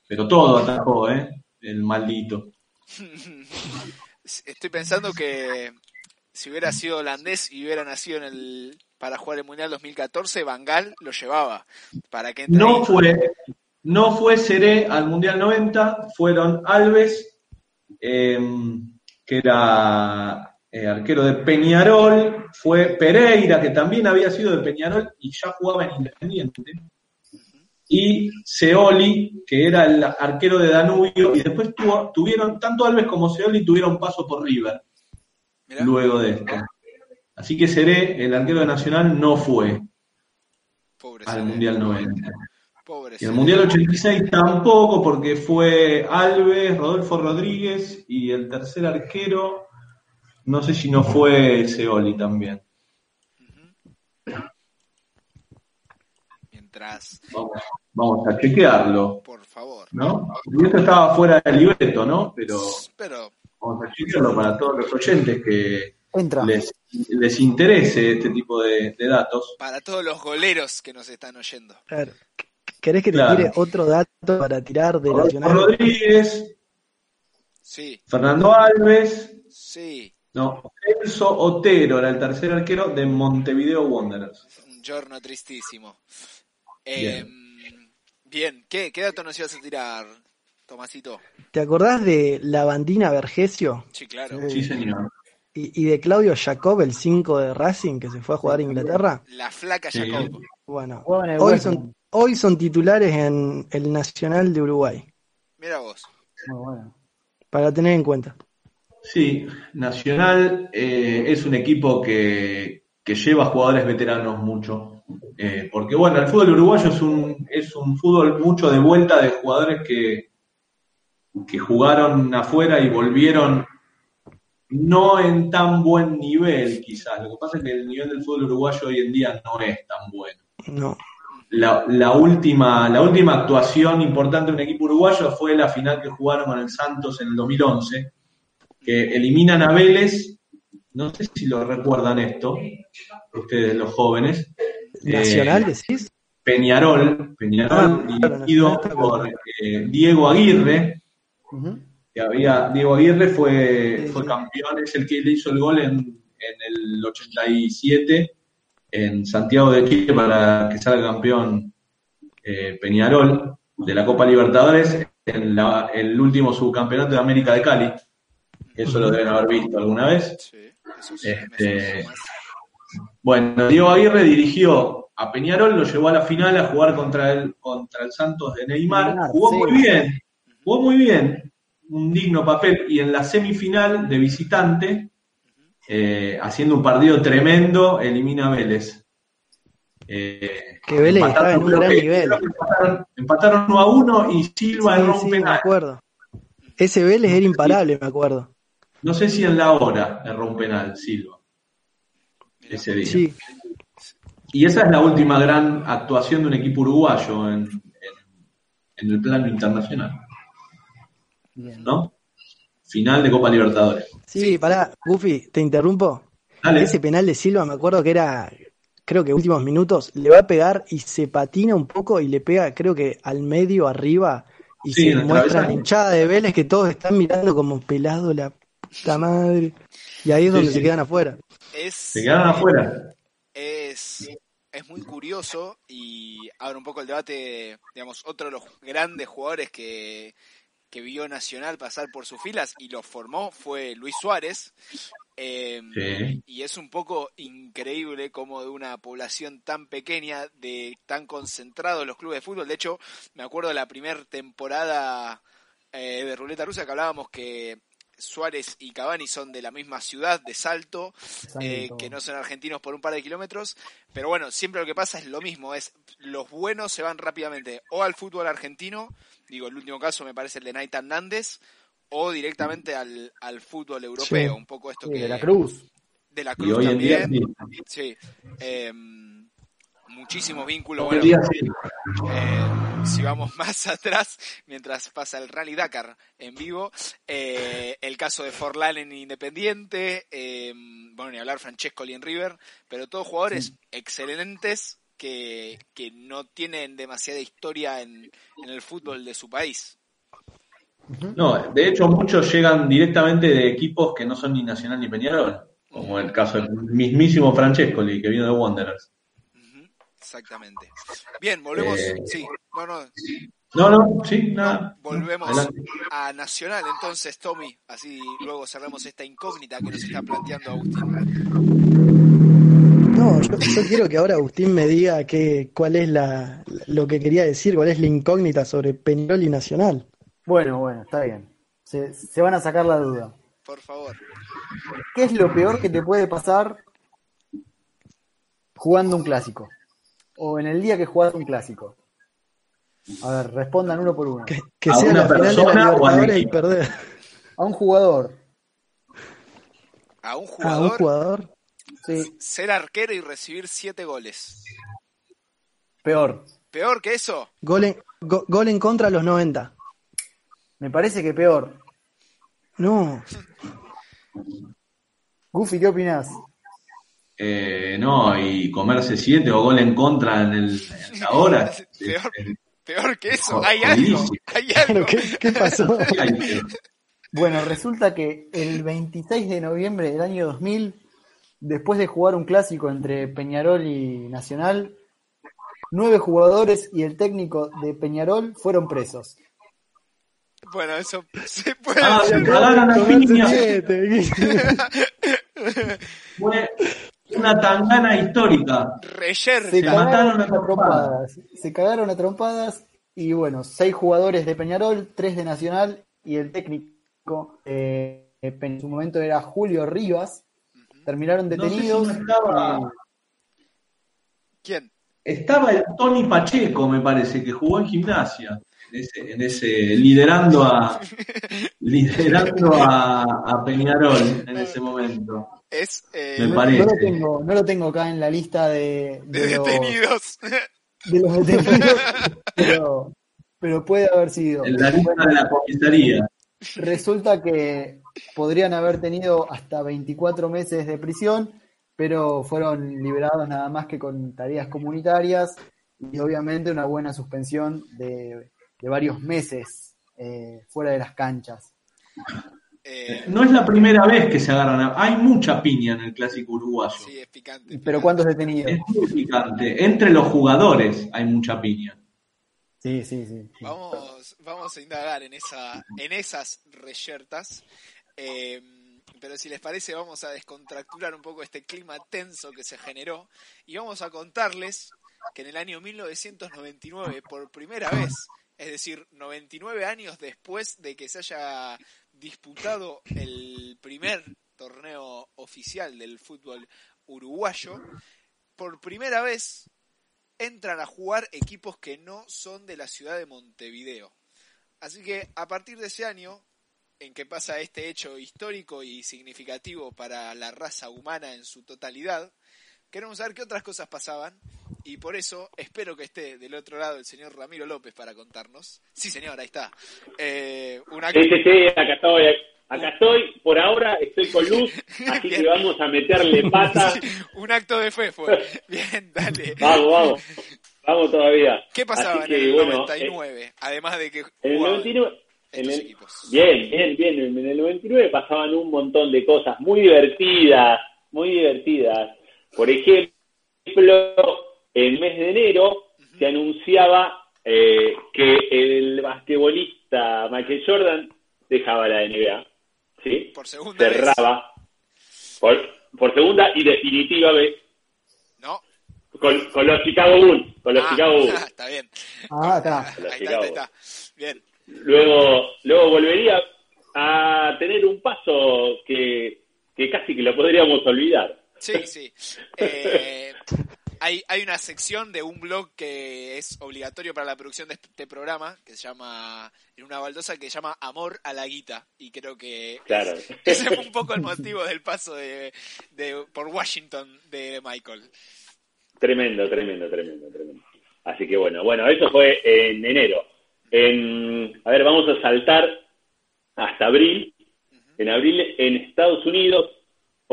pero todo atajó, ¿eh? El maldito. Estoy pensando que si hubiera sido holandés y hubiera nacido en el para jugar el Mundial 2014, Bangal lo llevaba para que no fue no fue Seré al Mundial 90, fueron Alves, em, que era eh, arquero de Peñarol, fue Pereira, que también había sido de Peñarol y ya jugaba en Independiente, y Seoli, que era el arquero de Danubio, y después tuvieron, tanto Alves como Seoli tuvieron paso por River, luego de esto. Así que Seré, el arquero de Nacional, no fue al Mundial 90 y el Mundial 86 tampoco, porque fue Alves, Rodolfo Rodríguez y el tercer arquero, no sé si no fue Seoli también. Mientras. Vamos, a chequearlo. Por favor. ¿No? Y esto estaba fuera del libreto, ¿no? Pero, vamos a chequearlo para todos los oyentes que Les, les interese este tipo de, de datos. Para todos los goleros que nos están oyendo. Claro. ¿Querés que te tire otro dato para tirar de Nacional? Rodríguez. Sí. Fernando Alves. Sí. No, Celso Otero era el tercer arquero de Montevideo Wanderers. Un giorno tristísimo. Bien, em, ¿Qué, dato nos ibas a tirar, Tomasito? ¿Te acordás de la bandina Vergesio? Sí, claro. Sí, señor. Y, de Claudio Jacob, el 5 de Racing, que se fue a jugar a Inglaterra. La flaca Jacob. Bueno, hoy son, hoy son titulares en el Nacional de Uruguay. Mira vos. Para tener en cuenta. Sí, Nacional eh, es un equipo que, lleva jugadores veteranos mucho. Eh, porque bueno, el fútbol uruguayo es un, es un fútbol mucho de vuelta de jugadores que, que jugaron afuera y volvieron no en tan buen nivel quizás. Lo que pasa es que el nivel del fútbol uruguayo hoy en día no es tan bueno. No. la, la última, la última actuación importante de un equipo uruguayo fue la final que jugaron con el Santos en el 2011, que eliminan a Vélez, no sé si lo recuerdan esto, ustedes los jóvenes. ¿Nacional Eh, decís? Peñarol, Peñarol Ah, dirigido Nacional, por eh, Diego Aguirre, que había, Diego Aguirre fue, fue campeón, es el que le hizo el gol en, en el 87 en Santiago de Chile para que salga campeón eh, Peñarol de la Copa Libertadores en la- el último subcampeonato de América de Cali. Eso lo deben haber visto alguna vez. Sí, eso sí, Este. Bueno, Diego Aguirre dirigió a Peñarol, lo llevó a la final a jugar contra el, contra el Santos de Neymar. Neymar, Jugó sí. muy bien, jugó muy bien, un digno papel. Y en la semifinal de visitante, eh, haciendo un partido tremendo, elimina a Vélez. Eh, Que Vélez estaba en un gran que- nivel. Empataron, empataron uno a uno y Silva Sí, erró un sí, me penal. acuerdo. Ese Vélez era imparable, me acuerdo. No sé si en la hora erró un penal Silva ese día. Sí, Y esa es la última gran actuación de un equipo uruguayo en, en- en el plano internacional, Bien. ¿no? Final de Copa Libertadores. sí, pará, Goofy, te interrumpo. Dale. Ese penal de Silva, me acuerdo que era, creo que últimos minutos, le va a pegar y se patina un poco y le pega, creo que al medio arriba y Sí, se muestra la hinchada de Vélez que todos están mirando como pelado la puta madre. Y ahí es donde sí. se quedan afuera. Es, Se quedaron afuera. es, es muy curioso y abre un poco el debate, digamos, otro de los grandes jugadores que, que vio Nacional pasar por sus filas y lo formó fue Luis Suárez. Eh, Sí. Y es un poco increíble como de una población tan pequeña, de tan concentrados los clubes de fútbol. De hecho, me acuerdo de la primera temporada eh, de Ruleta Rusa que hablábamos que Suárez y Cavani son de la misma ciudad, de Salto, eh, que no son argentinos por un par de kilómetros, pero bueno, siempre lo que pasa es lo mismo, es los buenos se van rápidamente o al fútbol argentino, digo, el último caso me parece el de Naita Hernández, o directamente al, al fútbol europeo, Sí. un poco esto Sí, que... de la Cruz. de la Y Cruz hoy en día también, sí. sí. Eh, muchísimos vínculos, bueno, día sí. eh, si vamos más atrás, mientras pasa el Rally Dakar en vivo, eh, el caso de Forlán en Independiente, eh, bueno, ni hablar Francesco en River, pero todos jugadores excelentes que, que no tienen demasiada historia en, en el fútbol de su país. No, de hecho muchos llegan directamente de equipos que no son ni Nacional ni Peñarol, como el caso del mismísimo Francescoli que vino de Wanderers. Exactamente. Bien, volvemos. Eh, Sí, no, no, No, no, sí, nada. volvemos Adelante. a Nacional entonces, Tommy. Así luego cerramos esta incógnita que nos está planteando Agustín. No, yo, yo quiero que ahora Agustín me diga qué, cuál es la, lo que quería decir, cuál es la incógnita sobre Peñarol y Nacional. Bueno, bueno, está bien. Se, se van a sacar la duda. Por favor. ¿Qué es lo peor que te puede pasar jugando un clásico? O en el día que jugás un clásico. A ver, respondan uno por uno. Que, que ¿A sea una la final de la y perder A un jugador. A un a un jugador jugador. Sí, ser arquero y recibir siete goles. peor. Peor que eso. Gol en, go- gol en contra a los 90. Me parece que peor. No, Goofy, ¿qué opinás? Eh, no, y comerse siete o gol en contra en, el, en la hora. Peor. Peor que eso. Hay algo. Hay algo. ¿qué, qué pasó? Bueno, resulta que el 26 de noviembre del año 2000, después de jugar un clásico entre Peñarol y Nacional, nueve jugadores y el técnico de Peñarol fueron presos. Bueno, eso se puede Ah, se a piña. Una tangana histórica. Reyer. Se Se mataron cagaron a trompadas. Se cagaron a trompadas y bueno, seis jugadores de Peñarol, tres de Nacional y el técnico eh, en su momento era Julio Rivas. Terminaron No sé si detenidos. no estaba- ¿Quién? Estaba el Tony Pacheco, me parece, que jugó en gimnasia. En ese, en ese liderando a liderando a, a Peñarol en ese momento. Es eh, Me no, parece. no lo tengo, no lo tengo acá en la lista de, de de los- detenidos. de los detenidos, pero, pero puede haber sido. En la lista de la comisaría. Resulta que podrían haber tenido hasta 24 meses de prisión, pero fueron liberados nada más que con tareas comunitarias y obviamente una buena suspensión de, de varios meses eh, fuera de las canchas. Eh, No es la primera vez que se agarran. a- Hay mucha piña en el clásico uruguayo. sí, es picante. Pero ¿cuántos detenidos? Es muy picante. Entre los jugadores hay mucha piña. Sí, sí, sí. sí. Vamos, vamos a indagar en esa, en esas reyertas. Eh, pero si les parece, vamos a descontracturar un poco este clima tenso que se generó y vamos a contarles que en el año 1999, por primera vez, es decir, 99 años después de que se haya disputado el primer torneo oficial del fútbol uruguayo, por primera vez entran a jugar equipos que no son de la ciudad de Montevideo. Así que a partir de ese año, en que pasa este hecho histórico y significativo para la raza humana en su totalidad, queremos saber qué otras cosas pasaban y por eso espero que esté del otro lado el señor Ramiro López para contarnos. Sí, señor, ahí está. Eh, una... Sí, sí, sí, acá estoy. Acá estoy, por ahora estoy con luz, así que Bien. vamos a meterle pata. un acto de fe fue. Bien, dale. Vamos, vamos. Vamos todavía. ¿Qué pasaba en que, el bueno, 99? Además de que En el jugaban 99, en el- equipos. bien, bien, bien. En el 99 pasaban un montón de cosas muy divertidas, muy divertidas. Por ejemplo, el mes de enero se anunciaba eh, que el basquetbolista Michael Jordan dejaba la NBA. ¿Sí? Por segunda vez. Cerraba. Por, por segunda y definitiva vez No. con, con los Chicago Bulls. Con los Ah, Chicago Bulls. está bien. Ah, está. Ahí Los está, Chicago ahí está. Bien. Luego, luego volvería a tener un paso que, que casi que lo podríamos olvidar. Sí, sí. Eh, hay, hay una sección de un blog que es obligatorio para la producción de este programa, que se llama, en una baldosa, que se llama Amor a la Guita. Y creo que Claro. ese fue un poco el motivo del paso de, de- por Washington de Michael. Tremendo, tremendo, tremendo, tremendo. Así que bueno, bueno, eso fue en enero. En, a ver, vamos a saltar hasta abril. En abril, en Estados Unidos,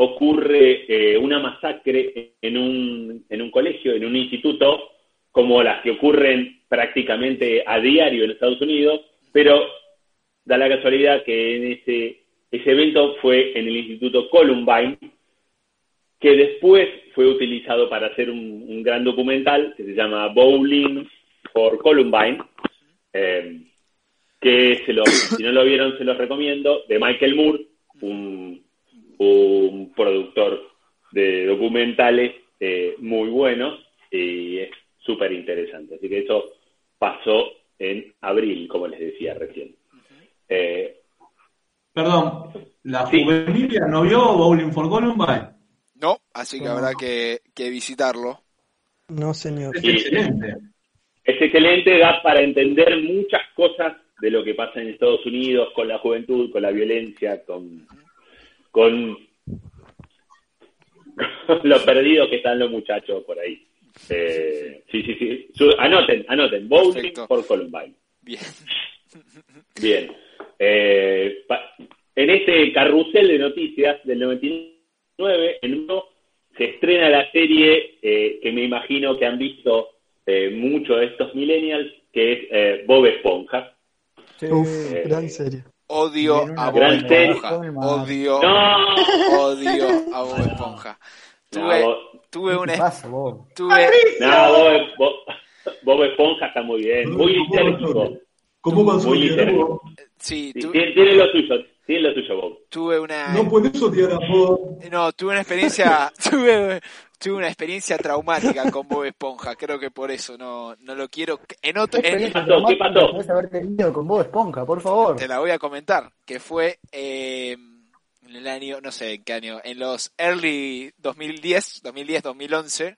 ocurre eh, una masacre en un, en un colegio, en un instituto, como las que ocurren prácticamente a diario en Estados Unidos, pero da la casualidad que en ese, ese evento fue en el Instituto Columbine, que después fue utilizado para hacer un, gran documental que se llama Bowling for Columbine, eh, que se lo, si no lo vieron se los recomiendo, de Michael Moore, un, un productor de documentales eh, muy buenos y es súper interesante. Así que eso pasó en abril, como les decía recién. Eh, Perdón, ¿la Sí. juvenilia no vio Bowling for Columbine? No, así que habrá que, que visitarlo. No, señor. Es excelente. es excelente, da para entender muchas cosas de lo que pasa en Estados Unidos con la juventud, con la violencia, con, con, con lo perdido que están los muchachos por ahí. Eh, sí, sí, sí. Su- anoten, anoten. Bowling Perfecto. por Columbine. Bien. Bien. Eh, pa- en este carrusel de noticias del 99, en uno se estrena la serie eh, que me imagino que han visto eh, muchos de estos millennials, que es eh, Bob Esponja. Sí. Uf, Eh, gran serie. Odio a Bob Esponja. Odio, ¡No! odio a Bob Esponja. Tuve, tuve ¿Qué una, tuve, no, Bob- Bob- Bob Esponja está muy bien, muy litérgico. ¿Cómo Muy consume sí, tu- Tiene, tiene lo suyo, tiene lo suyo, Bob. tuve una, No puedes odiar a Bob. no, tuve una experiencia, tuve, tuve una experiencia traumática con Bob Esponja. Creo que por eso no, no lo quiero. En otro, ¿Qué en- pasó? ¿Qué pasó? haber tenido con vos, Esponja, por favor? te la voy a comentar, que fue eh, en el año, no sé en qué año, en los early 2010, 2010, 2011,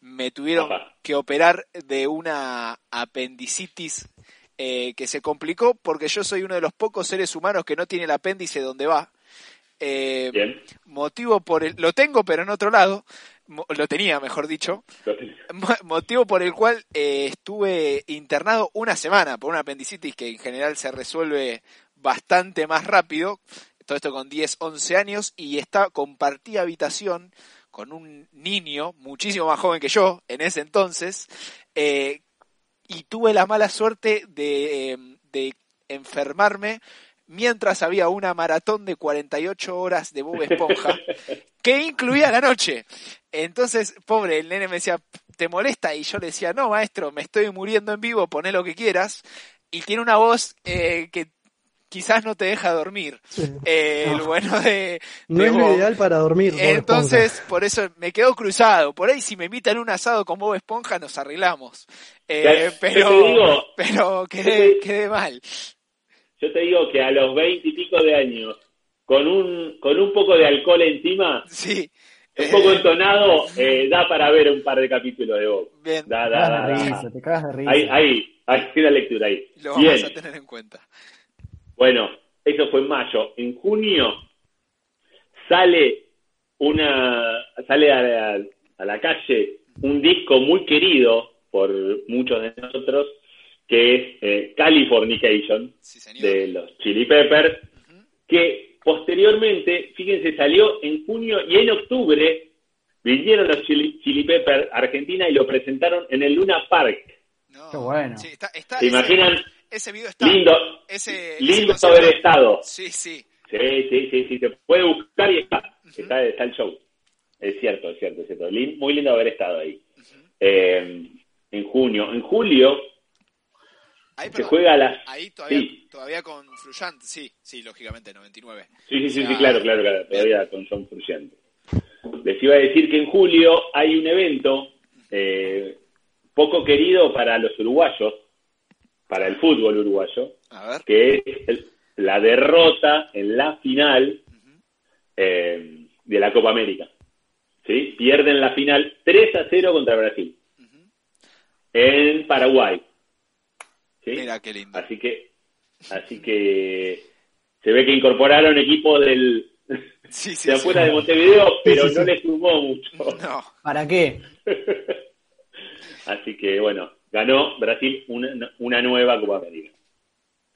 me tuvieron Ajá. que operar de una apendicitis eh, que se complicó porque yo soy uno de los pocos seres humanos que no tiene el apéndice donde va. Eh, Bien. motivo por el, lo tengo pero en otro lado, lo tenía, mejor dicho, motivo por el cual eh, estuve internado una semana por una apendicitis que en general se resuelve bastante más rápido, todo esto con 10, 11 años, y está, compartí habitación con un niño muchísimo más joven que yo en ese entonces, eh, y tuve la mala suerte de, de enfermarme mientras había una maratón de 48 horas de Bob Esponja que incluía la noche. Entonces, pobre, el nene me decía, ¿te molesta? Y yo le decía, no, maestro, me estoy muriendo en vivo, poné lo que quieras. Y tiene una voz eh, que quizás no te deja dormir. Eh, El bueno de, No es lo ideal para dormir. Entonces, por eso me quedo cruzado. Por ahí, si me invitan un asado con Bob Esponja, nos arreglamos. Eh, pero, pero quedé, quedé mal. Yo te digo que a los veinte y pico de años, con un, con un poco de alcohol encima, sí. un poco entonado, eh, da para ver un par de capítulos de Bob. Bien. Da, da, da, risa, te cagas de risa. Ahí, ahí, hay una lectura ahí. Lo vamos a tener en cuenta. Bueno, eso fue en mayo. En junio sale una sale a, a, la calle un disco muy querido por muchos de nosotros que es eh, Californication de los Chili Peppers que posteriormente, fíjense, salió en junio y en octubre vinieron los Chili, Chili Peppers a Argentina y lo presentaron en el Luna Park. Qué bueno. ¿Se imaginan? Ese video está. Lindo. Ese, lindo haber estado. Sí, sí. Sí, sí, sí, sí. Se puede buscar y está. está, está, el show. Es cierto, es cierto, es cierto. Muy lindo haber estado ahí. eh, en junio. En julio. Ahí, se juega a las. Ahí todavía, sí. todavía con Fruyante, sí, sí, lógicamente, 99. Sí, sí, sí, sí claro, claro, claro. Todavía con John Fruyante. Les iba a decir que en julio hay un evento eh, poco querido para los uruguayos, para el fútbol uruguayo, que es la derrota en la final eh, de la Copa América. ¿sí? Pierden la final 3 a 0 contra Brasil. En Paraguay. ¿Sí? Mira qué lindo. Así que, así que se ve que incorporaron equipos del, sí, sí, de afuera de Montevideo, pero no les sumó mucho. No. ¿Para qué? Así que bueno, ganó Brasil una, una nueva Copa América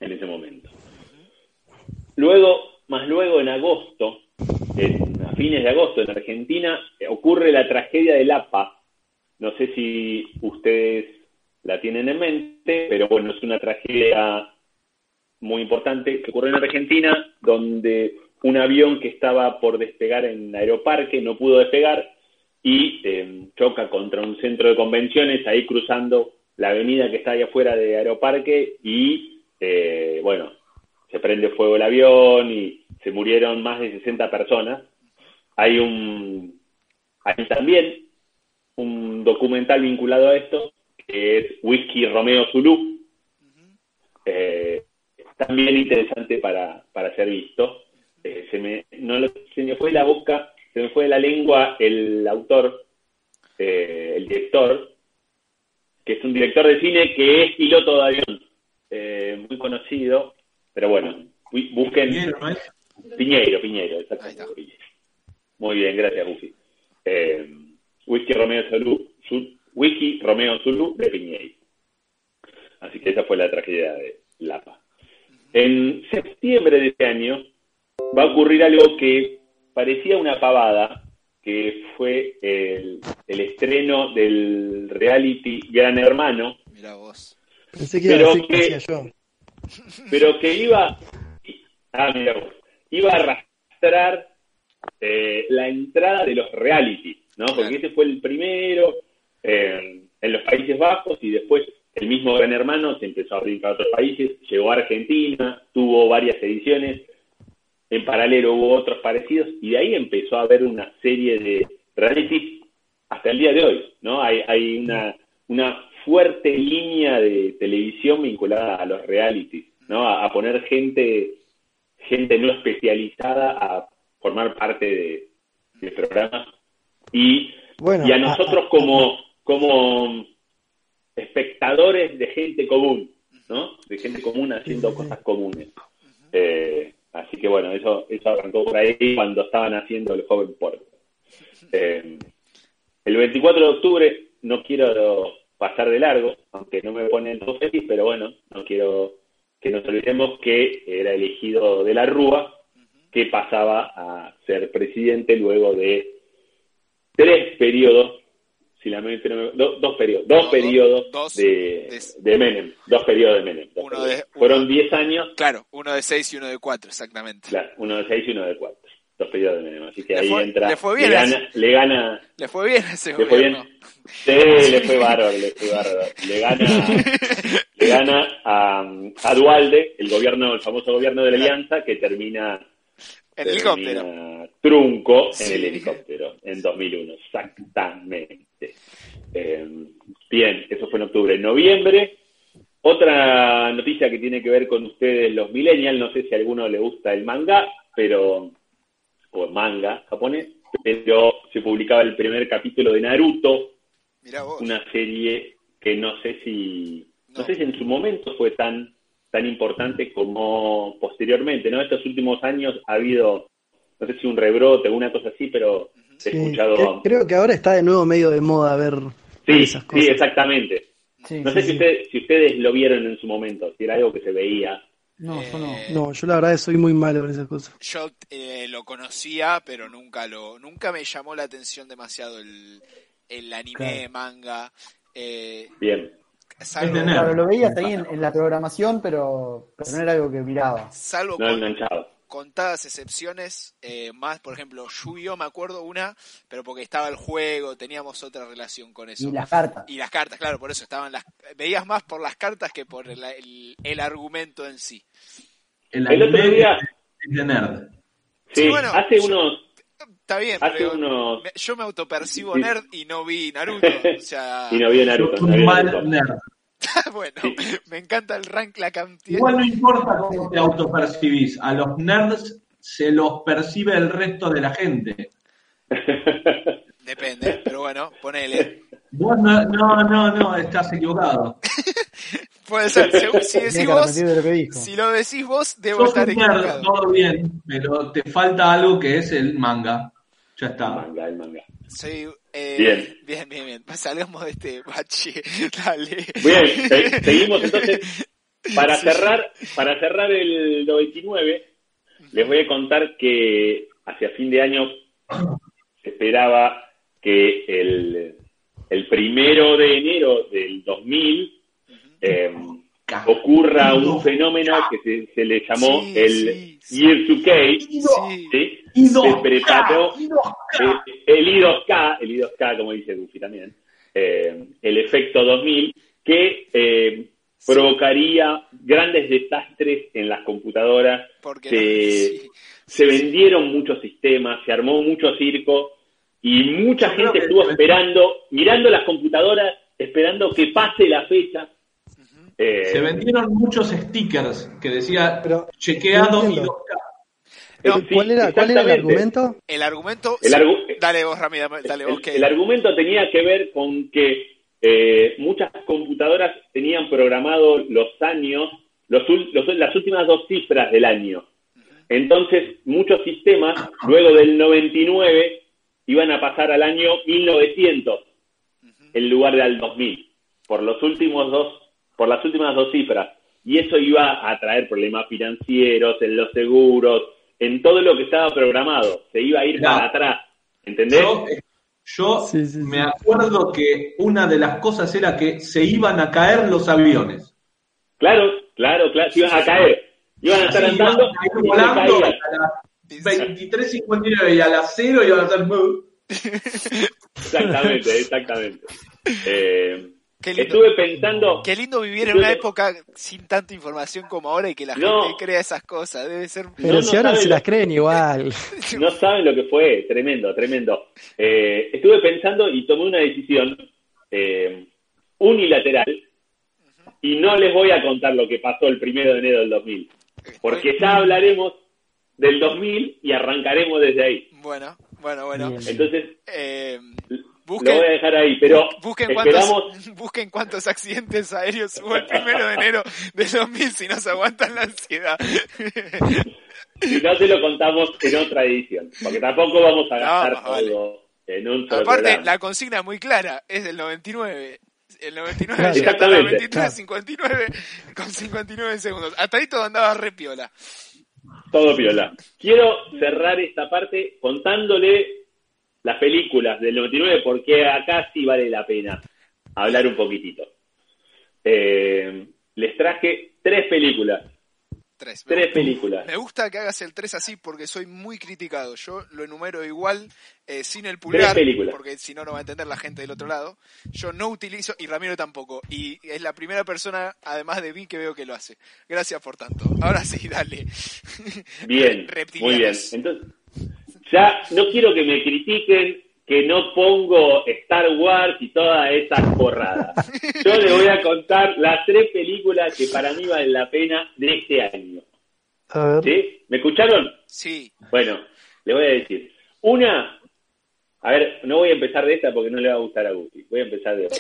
en ese momento. Luego, más luego en agosto, en, a fines de agosto en Argentina, ocurre la tragedia del APA. No sé si ustedes la tienen en mente, pero bueno, es una tragedia muy importante que ocurre en Argentina, donde un avión que estaba por despegar en Aeroparque no pudo despegar y eh, choca contra un centro de convenciones ahí cruzando la avenida que está ahí afuera de Aeroparque y, eh, bueno, se prende fuego el avión y se murieron más de 60 personas. Hay un, hay también un documental vinculado a esto, que es Whisky Romeo Zulu. Eh, también interesante para, para ser visto. Eh, se, me, no, se me fue la boca, se me fue de la lengua el autor, eh, el director, que es un director de cine que es piloto de avión, eh, muy conocido, pero bueno, busquen... Piñeiro, ¿no es? Piñeiro, Piñeiro, exactamente. Muy bien, gracias, Buffy. Eh, Whisky Romeo Zulu, Whisky Romeo Zulu de Piñeiro. Así que esa fue la tragedia de Lapa. En septiembre de este año va a ocurrir algo que parecía una pavada, que fue el, el estreno del reality Gran Hermano. Mira vos. Pensé que pero que, yo. Pero que iba, ah, mira vos, iba a arrastrar eh, la entrada de los reality, ¿no? Porque ese fue el primero eh, en los Países Bajos y después el mismo Gran Hermano se empezó a abrir para otros países, llegó a Argentina, tuvo varias ediciones, en paralelo hubo otros parecidos y de ahí empezó a haber una serie de reality hasta el día de hoy, ¿no? Hay, hay una, una fuerte línea de televisión vinculada a los realities, ¿no? A, a poner gente, gente no especializada a formar parte de, de programas y, bueno, y a nosotros como, como espectadores de gente común, ¿no? De gente común haciendo cosas comunes. Eh, así que bueno, eso, eso arrancó por ahí cuando estaban haciendo el joven puerto. Eh, El 24 de octubre no quiero pasar de largo, aunque no me ponen todo feliz, pero bueno, no quiero que nos olvidemos que era elegido de la Rúa, que pasaba a ser presidente luego de tres periodos, si la mente no me- do- dos periodos, dos No, periodos dos de, de- de Menem, dos periodos de Menem. dos Uno periodos. de- Fueron uno- diez años, Claro, uno de seis y uno de cuatro, exactamente. claro, uno de seis y uno de cuatro, dos periodos de Menem, así que Le ahí fue- entra, le fue bien le a ese- gana, le gana Le fue bien ese Le fue bien. Sí, le fue bárbaro, le fue bárbaro. Le gana, le gana a, a Dualde, el gobierno, el famoso gobierno de la Alianza, que termina, El helicóptero. trunco Sí. en el helicóptero, en 2001, exactamente. Eh, bien, eso fue en octubre. En noviembre, otra noticia que tiene que ver con ustedes, los millennials, no sé si a alguno le gusta el manga, pero, o manga japonés, pero se publicaba el primer capítulo de Naruto, Mirá vos. una serie que no sé si no, No. sé si en su momento fue tan tan importante como posteriormente, ¿no? Estos últimos años ha habido no sé si un rebrote, una cosa así, pero he Sí, escuchado que- creo que ahora está de nuevo medio de moda ver sí, esas sí, cosas. exactamente. Sí, No sí, sé si sí. ustedes si ustedes lo vieron en su momento, si era algo que se veía. No, yo no. No, yo la verdad soy muy malo con esas cosas. Yo eh, lo conocía, pero nunca lo, nunca me llamó la atención demasiado el, el anime, Claro. manga. Eh, Bien. Salvo. Claro, lo veías ahí en, en la programación, pero, pero no era algo que miraba. salvo No con enganchado. contadas excepciones, eh, más, por ejemplo, Yu-Gi-Oh! me acuerdo una, pero porque estaba el juego, teníamos otra relación con eso. Y las cartas. Y las cartas, claro, por eso estaban las... Veías más por las cartas que por el, el- el argumento en sí. El, El otro día- es de nerd. Sí, Sí, bueno, hace yo- unos Está bien, hace pero unos me- yo me autopercibo Sí. nerd y no vi Naruto. O sea, y no vio Naruto, no mal Naruto. nerd. bueno, Sí. me encanta el rank, la cantidad. Igual no importa cómo te autopercibís, a los nerds se los percibe el resto de la gente. Depende, pero bueno, ponele. Vos no, no, no, no, estás equivocado. Puede ser, según- si decís vos, si lo decís vos, debo Sos estar un nerd, equivocado. todo bien, pero te falta algo que es el manga. Ya El está. manga, el manga. Soy, eh, Bien. bien, bien, bien. Salgamos de este bache. Dale. Bien, se- seguimos entonces. Para cerrar, para cerrar el 99, les voy a contar que hacia fin de año se esperaba que el, el primero de enero del 2000 eh, ocurra un fenómeno que se, se le llamó Sí, el sí. Year 2K, Sí. ¿sí? Se preparó eh, el I2K, el I2K, como dice Goofy también, eh, el efecto 2000, que eh, provocaría grandes desastres en las computadoras. Porque Se, vendieron muchos sistemas, se armó mucho circo y mucha Yo gente estuvo esperando, mirando las computadoras, esperando que pase la fecha. Eh, Se vendieron muchos stickers que decía Pero, chequeado no y entiendo. 2K. No, sí, ¿Cuál era, ¿Cuál era el argumento? El argumento. El sí. argu- Dale vos, Rami, dale vos. el, que- el argumento tenía que ver con que eh, muchas computadoras tenían programado los años, los, ul- los- las últimas dos cifras del año. Entonces, muchos sistemas, luego del 99, iban a pasar al año 1900 en lugar de al 2000, por los últimos dos, por las últimas dos cifras. Y eso iba a traer problemas financieros, en los seguros, en todo lo que estaba programado. Se iba a ir Claro. para atrás. ¿Entendés? Yo, yo Sí, sí, me sí. acuerdo que una de las cosas era que se iban a caer los aviones. Claro, claro, claro, se iban a caer. Iban a estar iban andando a volando a las 23.59 y a las 0 iban a hacer... "Mu". Exactamente, exactamente. Eh, Qué lindo. estuve pensando, Qué lindo vivir en una época sin tanta información como ahora y que la No. gente crea esas cosas. Debe ser. Pero no si ahora se lo- las creen igual. no saben lo que fue, tremendo, tremendo. Eh, estuve pensando y tomé una decisión eh, unilateral y no les voy a contar lo que pasó el primero de enero del 2000, porque ya hablaremos del 2000 y arrancaremos desde ahí. Bueno, bueno, bueno. Bien. Entonces, Eh, lo busquen, voy a dejar ahí, pero busquen, esperamos... cuántos, busquen cuántos accidentes aéreos hubo el primero de enero de 2000 si no se aguantan la ansiedad. Si no se lo contamos en otra edición, porque tampoco vamos a gastar vale. todo, en un solo Aparte, programa. la consigna es muy clara, es del 99. El 99 Claro. llega hasta la Exactamente. 23, 59 con 59 segundos. Hasta ahí todo andaba re piola. Todo piola. Quiero cerrar esta parte contándole las películas del 99 porque acá sí vale la pena hablar un poquitito. Eh, les traje tres películas. Tres. Tres películas. Me gusta que hagas el 3 así porque soy muy criticado. Yo lo enumero igual, eh, sin el pulgar, películas. porque si no, no va a entender la gente del otro lado. Yo no utilizo, y Ramiro tampoco. Y es la primera persona, además de mí, que veo que lo hace. Gracias por tanto. Ahora sí, dale. Bien, muy bien. Entonces, ya no quiero que me critiquen que no pongo Star Wars y todas esas porradas. Yo les voy a contar las tres películas que para mí valen la pena de este año. A ver. ¿Sí? ¿Me escucharon? Sí. Bueno, le voy a decir. Una, a ver, no voy a empezar de esta porque no le va a gustar a Guti. Voy a empezar de otra.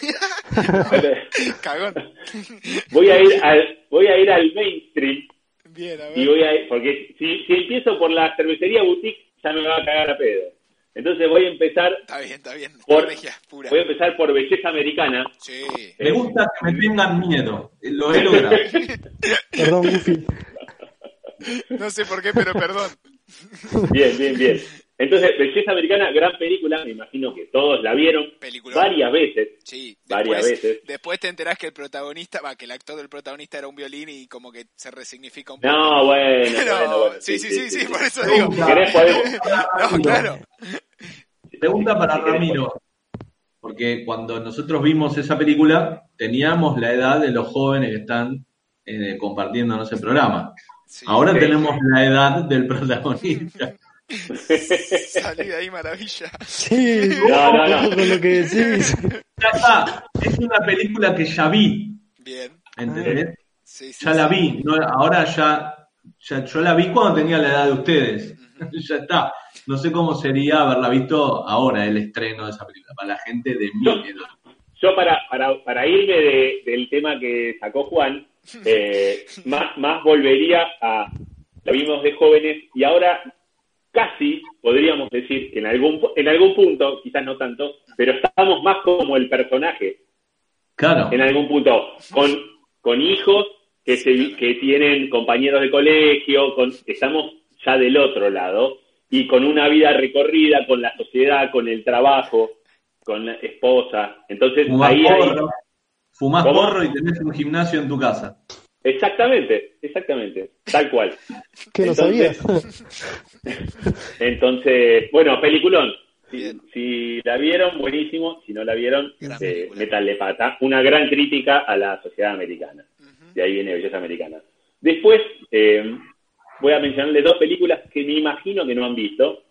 Cagón. voy a ir al, voy a ir al mainstream Bien, a y ver. voy a ir, porque si, si empiezo por la cervecería boutique ya me va a cagar a pedo. Entonces voy a empar Está bien, está bien. por, pura. voy a empezar por belleza americana. Sí. Me gusta que me tengan miedo. Lo he logrado. Perdón, Buffy. No sé por qué, pero perdón. Bien, bien, bien. Entonces, belleza americana, gran película, me imagino que todos la vieron Película. varias veces. Sí, Varias después, veces. después te enterás que el protagonista, va, que el actor del protagonista era un violín y como que se resignifica un poco. No, bueno, Pero, bueno, bueno, sí, sí, sí, sí, por eso digo. Pregunta. ¿Querés podemos? No, claro. Pregunta para Ramiro. Porque cuando nosotros vimos esa película, teníamos la edad de los jóvenes que están eh, compartiéndonos el programa. Sí. Ahora Sí. tenemos la edad del protagonista. Salí de ahí, maravilla. Sí, No, no, no. con lo que decís. Ya está. Es una película que ya vi. Bien. ¿Entendés? Sí, sí, Ya la vi. No, ahora ya, ya. Yo la vi cuando tenía la edad de ustedes. ya está. No sé cómo sería haberla visto ahora, el estreno de esa película. Para la gente de mi edad. Yo para, para, para irme de- del tema que sacó Juan, eh, más, más volvería a, la vimos de jóvenes y ahora casi podríamos decir que en algún, en algún punto, quizás no tanto, pero estamos más como el personaje, Claro. en algún punto, con, con hijos que, se, que tienen compañeros de colegio, con, estamos ya del otro lado, y con una vida recorrida con la sociedad, con el trabajo, con la esposa. Entonces, Fumás ahí hay... porro, fumás ¿Cómo? porro y tenés un gimnasio en tu casa. Exactamente, exactamente, tal cual. ¿Qué no Entonces- sabías? Entonces, bueno, peliculón. Si, la vieron, buenísimo. Si no la vieron, eh, métanle pata. Una gran crítica a la sociedad americana. De ahí viene Belleza Americana. Después, eh, voy a mencionarles dos películas que me imagino que no han visto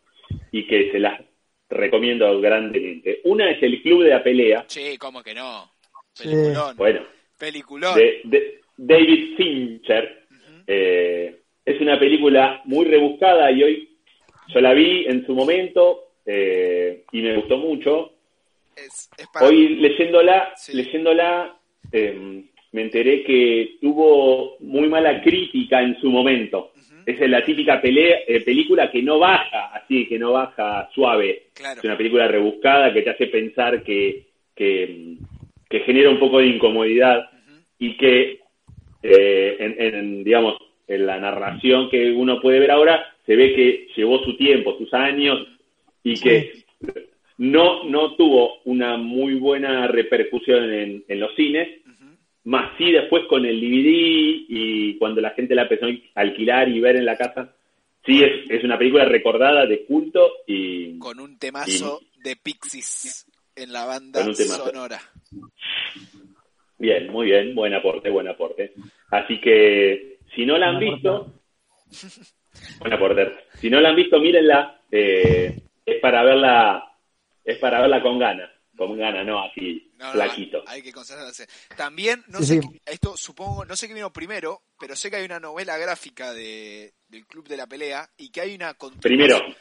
y que se las recomiendo grandemente. Una es El Club de la Pelea. Sí, ¿cómo que no? Sí. Peliculón. Bueno, Peliculón. de, de David Fincher. Eh, es una película muy rebuscada y hoy yo la vi en su momento eh, y me gustó mucho. Es, es para... Hoy leyéndola, Sí. leyéndola eh, me enteré que tuvo muy mala crítica en su momento. Ujú. Es la típica pelea, eh, película que no baja así, que no baja suave. Claro. Es una película rebuscada que te hace pensar que, que, que genera un poco de incomodidad y que eh, en, en, digamos en la narración que uno puede ver ahora se ve que llevó su tiempo, sus años y que no no tuvo una muy buena repercusión en, en los cines, Ujú. más sí después con el DVD y cuando la gente la empezó a alquilar y ver en la casa, sí es, es una película recordada de culto y Con un temazo de Pixies en la banda sonora. Bien, muy bien, buen aporte, buen aporte. Así que, si no la han visto, buen aporte. Si no la han visto, mírenla. eh, es para verla, es para verla con ganas, con ganas, no así, No, no, flaquito. hay que concentrarse. También, no Sí, sé, sí. qué- esto supongo, no sé qué vino primero, pero sé que hay una novela gráfica de, del Club de la Pelea y que hay una Primero, continuación.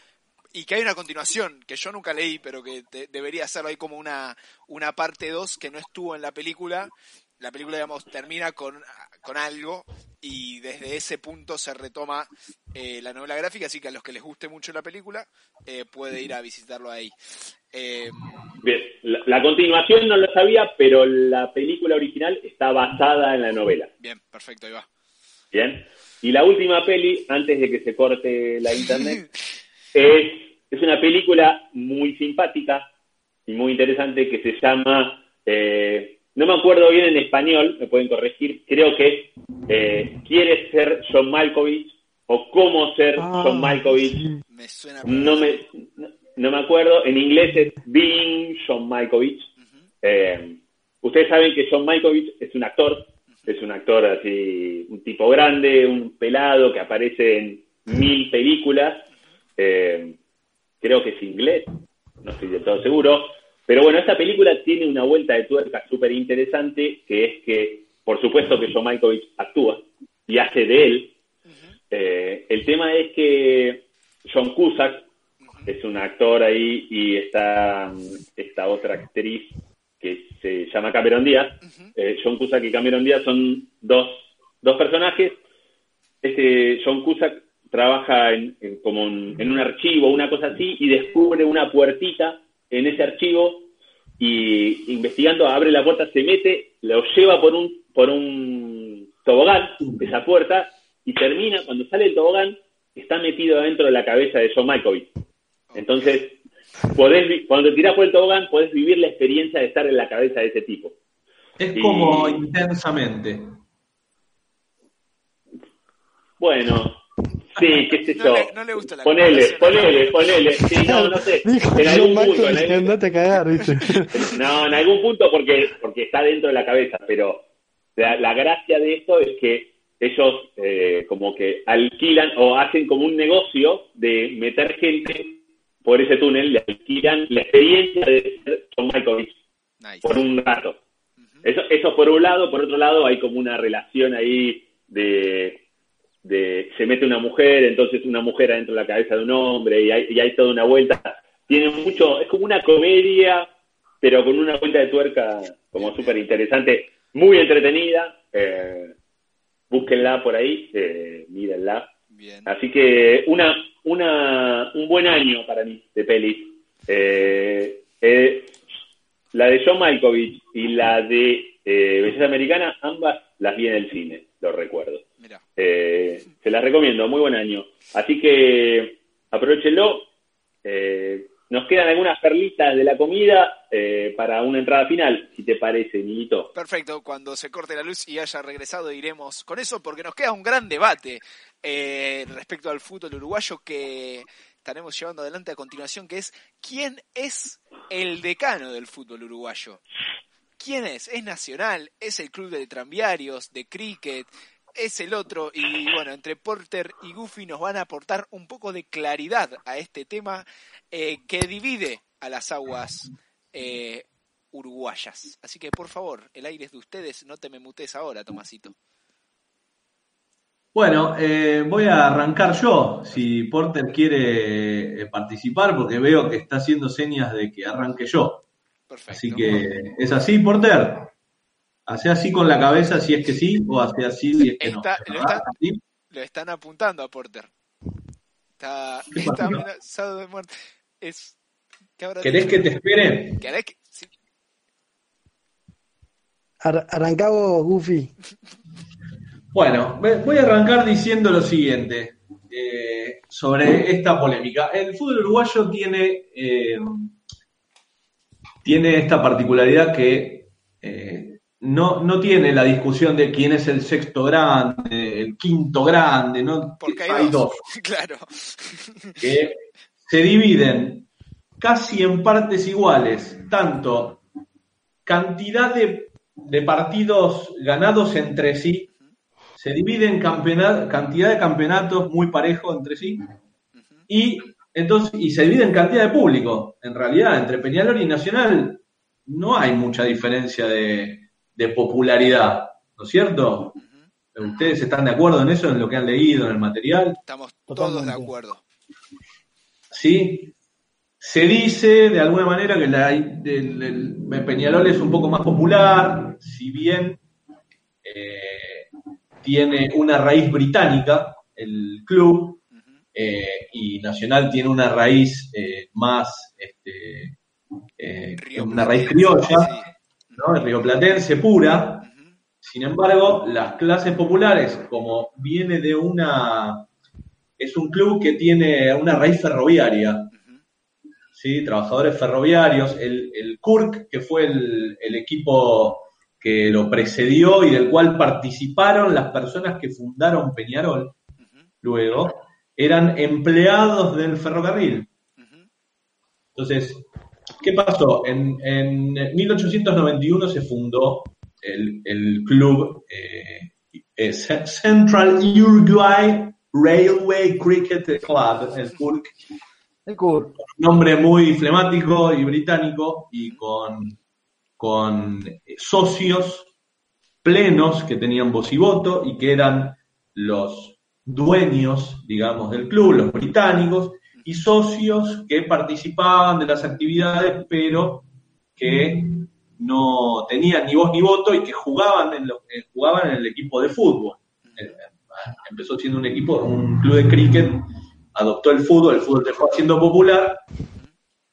Y que hay una continuación que yo nunca leí, pero que te- debería ser ahí como una, una parte 2 que no estuvo en la película. la película, digamos, termina con, con algo y desde ese punto se retoma eh, la novela gráfica, así que a los que les guste mucho la película, eh, puede ir a visitarlo ahí. Eh, Bien, la, la continuación no lo sabía, pero la película original está basada en la novela. bien, perfecto, ahí va. Bien. Y la última peli, antes de que se corte la internet, es, es una película muy simpática y muy interesante que se llama, eh, no me acuerdo bien en español, me pueden corregir, creo que es eh, ¿Quieres ser John Malkovich? o ¿Cómo ser Ah, John Malkovich? sí. Me suena. No me, no, no me acuerdo, en inglés es Being John Malkovich. Eh, ustedes saben que John Malkovich es un actor, es un actor así, un tipo grande, un pelado que aparece en mil películas. Eh, creo que es inglés, no estoy del todo seguro. Pero bueno, esta película tiene una vuelta de tuerca súper interesante, que es que, por supuesto que John Malkovich actúa y hace de él. Eh, el tema es que John Cusack es un actor ahí y está esta otra actriz que se llama Cameron Díaz. Eh, John Cusack y Cameron Díaz son dos, dos personajes. Este John Cusack trabaja en, en- como en un archivo, una cosa así, y descubre una puertita en ese archivo y investigando abre la puerta, se mete, lo lleva por un por un tobogán, esa puerta, y termina, cuando sale el tobogán, está metido adentro de la cabeza de John Malkovich. Entonces, podés, cuando te tirás por el tobogán, podés vivir la experiencia de estar en la cabeza de ese tipo. Es Y- como intensamente. Bueno, sí, qué sé No yo. le- no le gusta la ponele, ponele, ponele. Sí, no, no sé. Dijo En algún punto, en algún- andate a cagar, ¿viste? No, en algún punto porque, porque está dentro de la cabeza, pero la, la gracia de esto es que ellos eh, como que alquilan o hacen como un negocio de meter gente por ese túnel, le alquilan la experiencia de ser John Malkovich Nice. por un rato. Eso, eso por un lado, por otro lado hay como una relación ahí de, de se mete una mujer, entonces una mujer adentro de la cabeza de un hombre y hay, y hay toda una vuelta. Tiene mucho, es como una comedia, pero con una vuelta de tuerca como súper interesante, muy entretenida. Eh, búsquenla por ahí, eh, mírenla. Bien. Así que una, una, un buen año para mí de pelis. Eh, eh, la de John Malkovich y la de eh, Belleza Americana, ambas las vi en el cine, lo recuerdo. Eh, se las recomiendo, muy buen año. Así que aprovechenlo. Eh, nos quedan algunas perlitas de la comida eh, para una entrada final, si te parece, Nito. Perfecto, cuando se corte la luz y haya regresado iremos con eso porque nos queda un gran debate eh, respecto al fútbol uruguayo que estaremos llevando adelante a continuación, que es ¿quién es el decano del fútbol uruguayo? ¿Quién es? ¿Es Nacional? ¿Es el club de tranviarios, de cricket? ¿Es el otro? Y bueno, entre Porter y Goofy nos van a aportar un poco de claridad a este tema eh, que divide a las aguas eh, uruguayas. Así que por favor, el aire es de ustedes, no te me mutes ahora, Tomasito. Bueno, eh, voy a arrancar yo, si Porter quiere participar, porque veo que está haciendo señas de que arranque yo. Perfecto. Así que, ¿es así, Porter? Hace así con la cabeza si es que sí, o hace así si es que no. Lo están apuntando a Porter. Está, ¿Qué está amenazado de muerte. Es, ¿qué habrá ¿Querés que te espere? ¿Querés que- sí. Ar- arrancá vos, Goofy. Bueno, voy a arrancar diciendo lo siguiente eh, sobre esta polémica. El fútbol uruguayo tiene, eh, tiene esta particularidad que no, no tiene la discusión de quién es el sexto grande, el quinto grande, ¿no? Porque hay, dos. dos claro. que se dividen casi en partes iguales, tanto cantidad de, de partidos ganados entre sí, se divide en cantidad de campeonatos muy parejo entre sí, y entonces y se divide en cantidad de público. En realidad, entre Peñarol y Nacional no hay mucha diferencia de, de popularidad, ¿no es cierto? ¿Ustedes están de acuerdo en eso, en lo que han leído, en el material? Estamos todos de acuerdo. ¿sí? Se dice de alguna manera que la, el, el Peñarol es un poco más popular, si bien eh, tiene una raíz británica, el club, eh, y Nacional tiene una raíz eh, más, este, eh, una raíz criolla, sí. ¿No? rioplatense pura. Sin embargo, las clases populares, como viene de una, es un club que tiene una raíz ferroviaria. ¿sí? trabajadores ferroviarios, el, el KURK, que fue el, el equipo que lo precedió y del cual participaron las personas que fundaron Peñarol, luego, eran empleados del ferrocarril. Entonces, ¿qué pasó? En, en 1891 se fundó el, el club eh, eh, Ce- Central Uruguay Railway Cricket Club, el KURK, El CUR. un nombre muy flemático y británico y con, con socios plenos que tenían voz y voto y que eran los dueños, digamos, del club, los británicos, y socios que participaban de las actividades, pero que no tenían ni voz ni voto y que jugaban en, eh, jugaban en el equipo de fútbol. Eh, Empezó siendo un equipo, un club de cricket, adoptó el fútbol, el fútbol se fue haciendo popular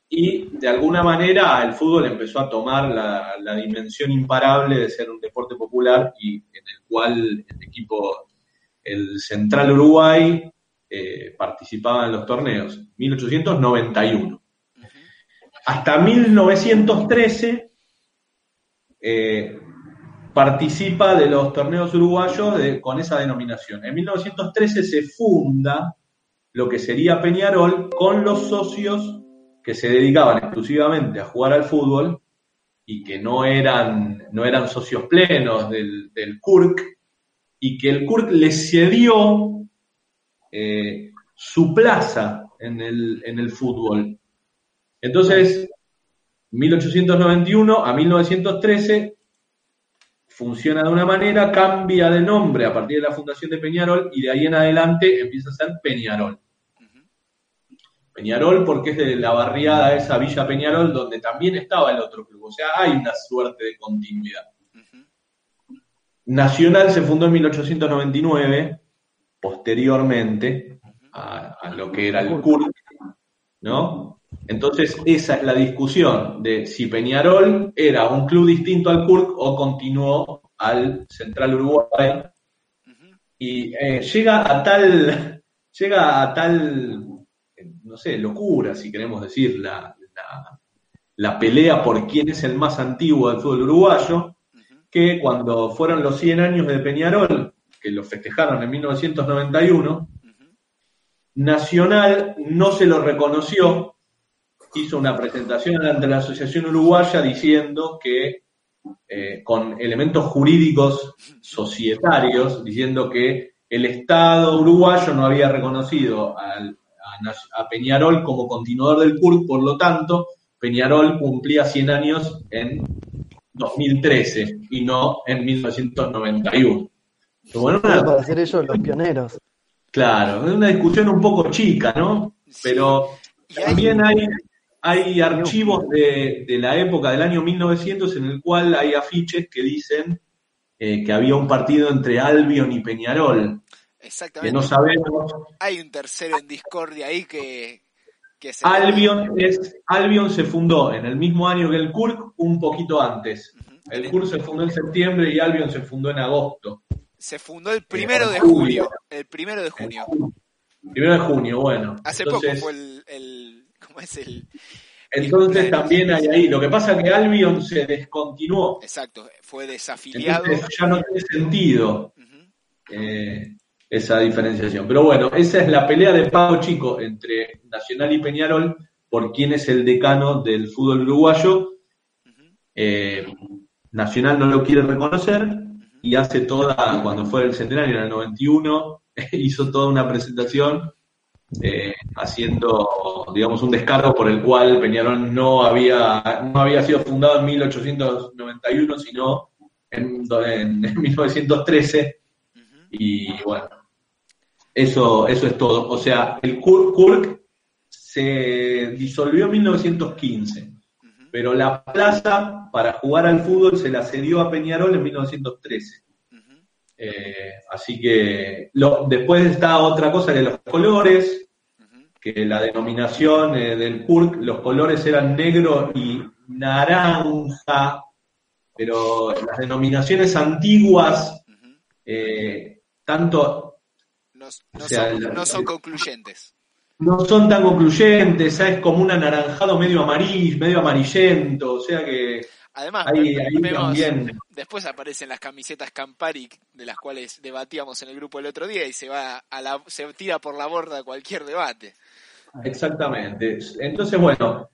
y de alguna manera el fútbol empezó a tomar la, la dimensión imparable de ser un deporte popular y en el cual el equipo, el Central Uruguay, eh, participaba en los torneos. 1891. Hasta 1913 eh, participa de los torneos uruguayos de- con esa denominación. En 1913 se funda lo que sería Peñarol con los socios que se dedicaban exclusivamente a jugar al fútbol y que no eran, no eran socios plenos del, del KURK y que el KURK les cedió eh, su plaza en el, en el fútbol. Entonces, 1891 a 1913 funciona de una manera, cambia de nombre a partir de la fundación de Peñarol y de ahí en adelante empieza a ser Peñarol. Peñarol porque es de la barriada esa Villa Peñarol donde también estaba el otro club. O sea, hay una suerte de continuidad. Nacional se fundó en 1899, posteriormente a, a lo que era el CURC, ¿no? Entonces, esa es la discusión de si Peñarol era un club distinto al CURC o continuó al Central Uruguay. Y eh, llega a tal, llega a tal, eh, no sé, locura, si queremos decir, la, la, la pelea por quién es el más antiguo del fútbol uruguayo, que cuando fueron los 100 años de Peñarol, que lo festejaron en 1991, Ujú. Nacional no se lo reconoció, hizo una presentación ante la Asociación Uruguaya diciendo que, eh, con elementos jurídicos societarios, diciendo que el Estado uruguayo no había reconocido a, a Peñarol como continuador del CURC, por lo tanto, Peñarol cumplía 100 años en 2013 y no en 1991. Bueno, una- para ser ellos los pioneros. Claro, es una discusión un poco chica, ¿no? Pero también hay, hay archivos de, de la época del año 1900 en el cual hay afiches que dicen eh, que había un partido entre Albion y Peñarol, que Exactamente. no sabemos. Hay un tercero en discordia ahí que, que se Albion, es, Albion se fundó en el mismo año que el CURC, un poquito antes. El CURC se fundó en septiembre y Albion se fundó en agosto. Se fundó el primero de julio. junio. El primero de junio. Primero de junio, bueno. Hace Entonces, poco fue el, el ¿cómo es el? Entonces también hay ahí. Lo que pasa es que Albion se descontinuó. Exacto, fue desafiliado. Entonces ya no tiene sentido eh, esa diferenciación. Pero bueno, esa es la pelea de pago chico entre Nacional y Peñarol por quién es el decano del fútbol uruguayo. Eh, Nacional no lo quiere reconocer y hace toda, cuando fue el centenario en el 91, hizo toda una presentación eh, haciendo, digamos, un descargo por el cual Peñarol no había, no había sido fundado en 1891, sino en, en 1913. Ujú. Y bueno, eso, eso es todo. O sea, el Kur- Kurk se disolvió en 1915, Ujú. Pero la plaza para jugar al fútbol se la cedió a Peñarol en 1913. Ujú. Eh, así que lo, después está otra cosa que los colores, que la denominación eh, del PURC, los colores eran negro y naranja, pero las denominaciones antiguas, eh, tanto No, no O sea, son, la- no son concluyentes. No son tan concluyentes, es como un anaranjado medio amarillo, medio amarillento, o sea que Además, ahí, ve- ahí vemos, también después aparecen las camisetas Campari de las cuales debatíamos en el grupo el otro día y se va a la, se tira por la borda cualquier debate. Exactamente. Entonces, bueno,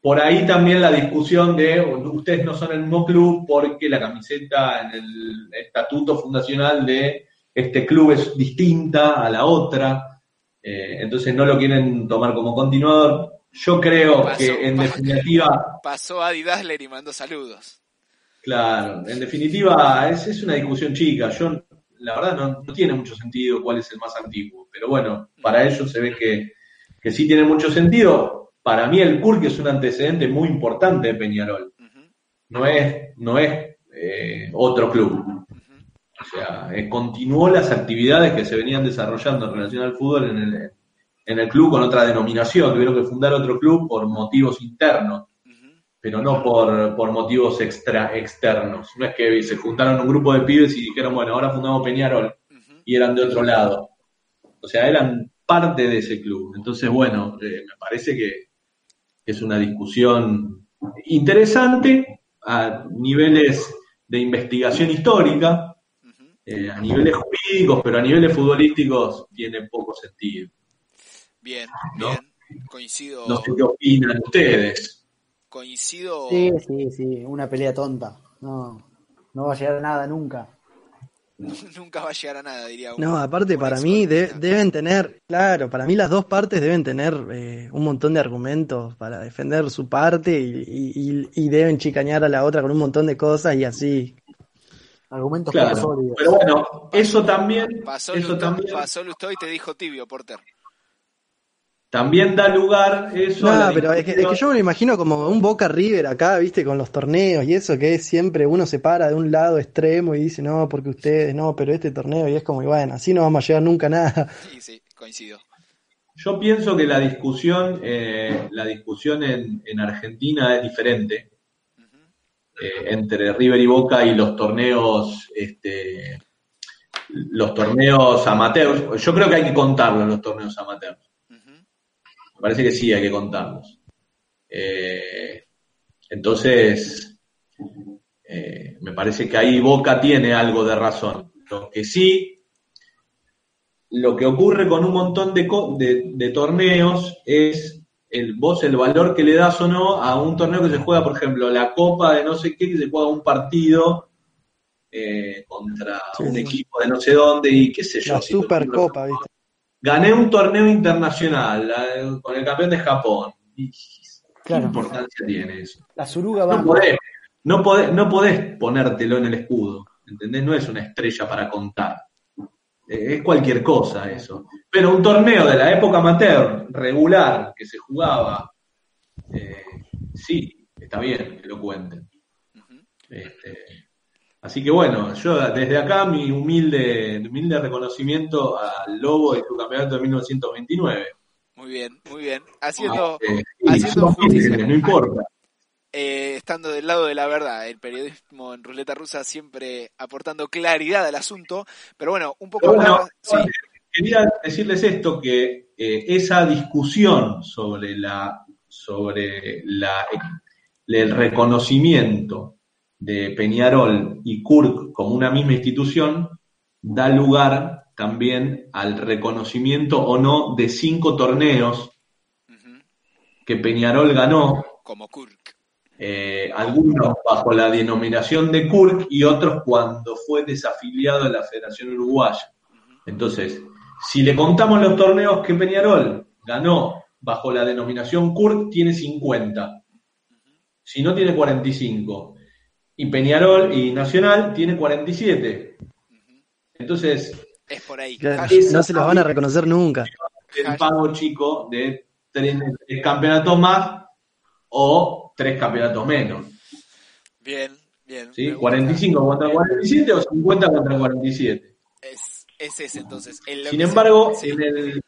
por ahí también la discusión de ustedes no son el mismo club porque la camiseta en el estatuto fundacional de este club es distinta a la otra, eh, entonces no lo quieren tomar como continuador. Yo creo Pasó, que en pasó. definitiva, Pasó Adi Dassler y mandó saludos. claro, en definitiva es, es una discusión chica. Yo, la verdad, no, no tiene mucho sentido cuál es el más antiguo, pero bueno, para ellos se ve que, que sí tiene mucho sentido. Para mí el CURC es un antecedente muy importante de Peñarol. No es, no es eh, otro club. O sea, eh, continuó las actividades que se venían desarrollando en relación al fútbol en el, en el club con otra denominación. Tuvieron que fundar otro club por motivos internos, pero no por, por motivos extra, externos. No es que se juntaron un grupo de pibes y dijeron, bueno, ahora fundamos Peñarol y eran de otro lado. O sea, eran parte de ese club. Entonces, bueno, eh, me parece que es una discusión interesante a niveles de investigación histórica. Eh, a niveles jurídicos, pero a niveles futbolísticos tiene poco sentido. Bien, ¿No? bien. Coincido, No sé qué opinan ustedes. coincido. Sí, sí, sí, una pelea tonta. No, no va a llegar a nada nunca. Nunca va a llegar a nada, diría No, uno. aparte Por para eso, mí de- deben tener, claro, para mí las dos partes deben tener eh, un montón de argumentos para defender su parte y, y- y- y deben chicañar a la otra con un montón de cosas y así. Argumentos Claro. sólidos. Pero bueno, eso también, Pasó eso Lustó, también, pasó y te dijo tibio, Porter. también da lugar eso a No, la pero es que, es que yo me lo imagino como un Boca River acá, viste, con los torneos y eso que es siempre uno se para de un lado extremo y dice, no, porque ustedes, no, pero este torneo y es como, y bueno, así no vamos a llegar nunca a nada. Sí, sí, coincido. Yo pienso que la discusión, eh, la discusión en, en Argentina es diferente. Eh, entre River y Boca y los torneos, este, los torneos amateurs. Yo creo que hay que contarlos los torneos amateurs. Me parece que sí hay que contarlos. Eh, entonces, eh, me parece que ahí Boca tiene algo de razón. Lo que sí, lo que ocurre con un montón de, co- de, de torneos es el, vos el valor que le das o no a un torneo que se juega, por ejemplo, la Copa de no sé qué, que se juega un partido eh, contra Sí, un sí. equipo de no sé dónde y qué sé yo. La si Supercopa, viste. gané un torneo internacional con el campeón de Japón. ¿Y ¿Qué importancia tiene eso? La Suruga No va. podés, no, podés, no podés ponértelo en el escudo, ¿entendés? No es una estrella para contar. Eh, Es cualquier cosa eso. Pero un torneo de la época amateur, regular, que se jugaba, eh, sí, está bien que lo cuenten. Este, así que bueno, yo desde acá mi humilde, humilde reconocimiento al Lobo y su campeonato de 1929. Muy bien, muy bien. Haciendo, Eh, sí, haciendo justicia. no importa. Eh, estando del lado de la verdad, el periodismo en ruleta rusa siempre aportando claridad al asunto, pero bueno, un poco bueno, sí, quería decirles esto, que eh, esa discusión sobre la sobre la, el reconocimiento de Peñarol y CURC como una misma institución da lugar también al reconocimiento o no de cinco torneos que Peñarol ganó, como Kurk. Eh, algunos bajo la denominación de CURC y otros cuando fue desafiliado de la Federación Uruguaya. Entonces, si le contamos los torneos que Peñarol ganó bajo la denominación CURC, tiene 50. Si no, tiene 45. Y Peñarol y Nacional tiene 47. Ujú. Es Es por ahí. No se los van a reconocer nunca. el pago chico de tres campeonatos más o tres campeonatos menos. Bien, bien. ¿sí? me gusta. 45 contra 47 o 50 contra 47. Es, es ese entonces. El- Sin se- embargo, sí. en el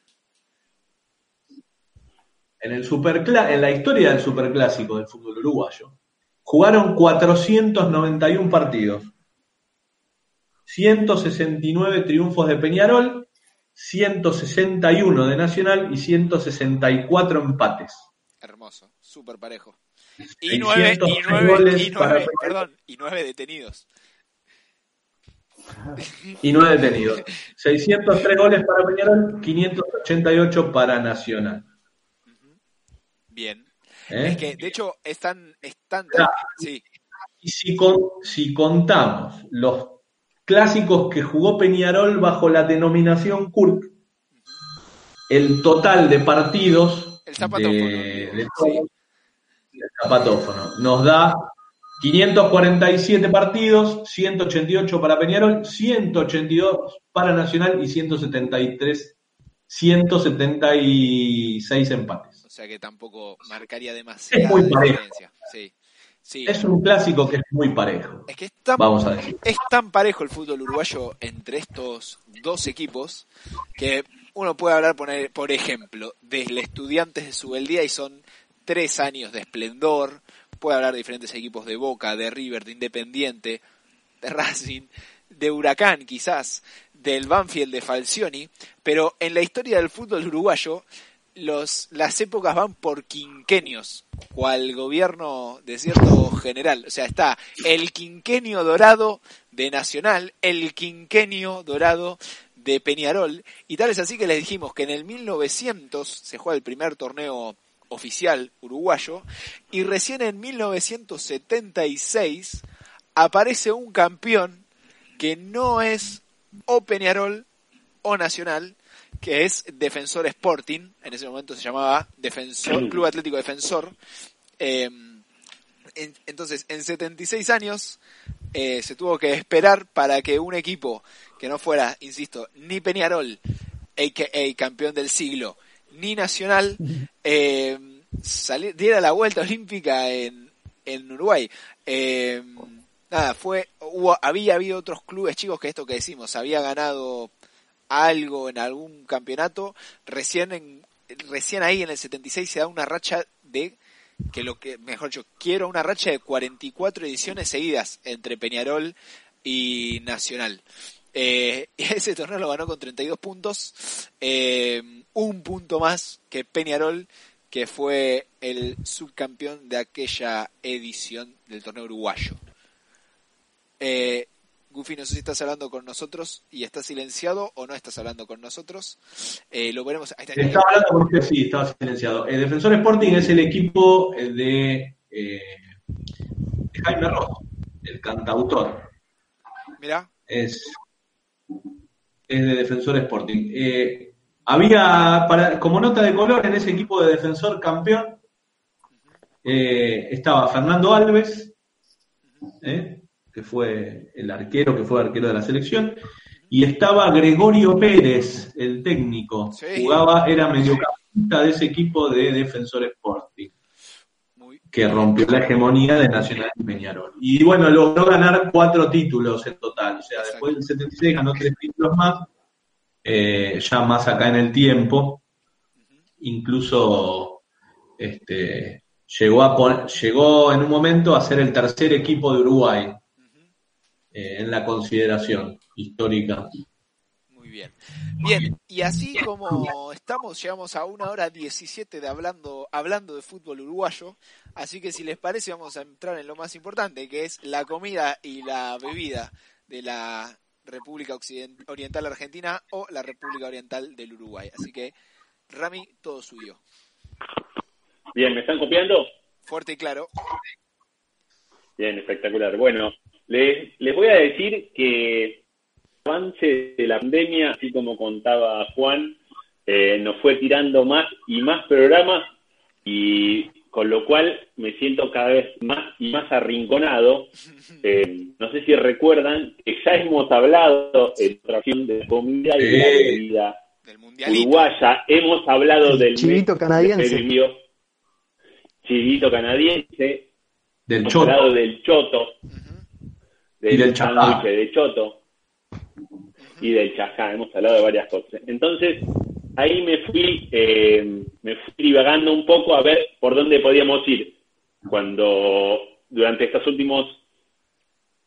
en el supercla- en la historia del superclásico del fútbol uruguayo, jugaron 491 partidos. 169 triunfos de Peñarol, 161 de Nacional y 164 empates. Súper parejo. Y nueve, y 603 nueve, goles y para nueve, Peñarol. perdón, y nueve detenidos. y no detenidos. 603 goles para Peñarol, 588 para Nacional. Bien. ¿eh? Es que, de hecho, están, están, sí, Y si, con- si contamos los clásicos que jugó Peñarol bajo la denominación Kurk, el total de partidos El de, de sí. Zapatófono, nos da 547 partidos, 188 para Peñarol, 182 para Nacional y 173, 176 empates. o sea que tampoco marcaría demasiada Es muy parejo. diferencia. Sí, sí. Es un clásico que es muy parejo, Es que es tan, vamos a decir. es tan parejo el fútbol uruguayo entre estos dos equipos que uno puede hablar, poner, por ejemplo, del Estudiantes de Subeldía y son tres años de esplendor. Puede hablar de diferentes equipos de Boca, de River, de Independiente, de Racing, de Huracán quizás, del Banfield de Falcioni, pero en la historia del fútbol uruguayo los, las épocas van por quinquenios, cual gobierno de cierto general. O sea, está el quinquenio dorado de Nacional, el quinquenio dorado de Peñarol, y tal es así que les dijimos que en el 1900 se juega el primer torneo oficial uruguayo, y recién en 1976 aparece un campeón que no es o Peñarol o Nacional, que es Defensor Sporting, en ese momento se llamaba Defensor, Club Atlético Defensor. Eh, en- entonces, en 76 años eh, se tuvo que esperar para que un equipo que no fuera, insisto, ni Peñarol, a.k.a. campeón del siglo, ni Nacional, eh, sali- diera la vuelta olímpica en, en Uruguay. Eh, nada, fue, hubo, había habido otros clubes chicos que esto que decimos, había ganado algo en algún campeonato, recién en, recién ahí en el 76 se da una racha de que lo que, mejor dicho, quiero una racha de 44 ediciones seguidas entre Peñarol y Nacional. Eh, ese torneo lo ganó con 32 puntos, eh, un punto más que Peñarol, que fue el subcampeón de aquella edición del torneo uruguayo. Eh, Goofy, no sé si estás hablando con nosotros y estás silenciado o no estás hablando con nosotros. Eh, lo veremos. Ahí está. Estaba hablando con usted, sí, estaba silenciado. El Defensor Sporting es el equipo eh, de, eh, de Jaime Ross, el cantautor. Mirá, Es, es de Defensor Sporting. Eh, había, para, como nota de color, en ese equipo de Defensor campeón, eh, estaba Fernando Alves, eh, que fue el arquero, que fue arquero de la selección, y estaba Gregorio Pérez, el técnico. Sí. Jugaba, era mediocampista de ese equipo de Defensor Sporting, que rompió la hegemonía de Nacional y Peñarol. Y bueno, logró ganar cuatro títulos en total. O sea, después del 76 ganó tres títulos más, eh, ya más acá en el tiempo. Incluso este, llegó, a llegó en un momento a ser el tercer equipo de Uruguay eh, en la consideración histórica. muy bien. Bien, y así como estamos, llegamos a una hora 17 de hablando, hablando de fútbol uruguayo, así que si les parece vamos a entrar en lo más importante, que es la comida y la bebida de la República Occident- Oriental Argentina o la República Oriental del Uruguay. Así que, Rami, todo suyo. Bien, ¿me están copiando? Fuerte y claro. Bien, espectacular. Bueno, les, les voy a decir que el avance de la pandemia, así como contaba Juan, eh, nos fue tirando más y más programas y con lo cual me siento cada vez más y más arrinconado. Eh, no sé si recuerdan que ya hemos hablado en otra ocasión de comida y de la bebida Del uruguaya, hemos hablado El del chivito canadiense. que vivió. Chivito canadiense, Del hemos Choto. hablado del choto, del Y del sándwich de choto. y del chajá, hemos hablado de varias cosas. Entonces, ahí me fui, eh, me fui divagando un poco a ver por dónde podíamos ir. Cuando durante estos últimos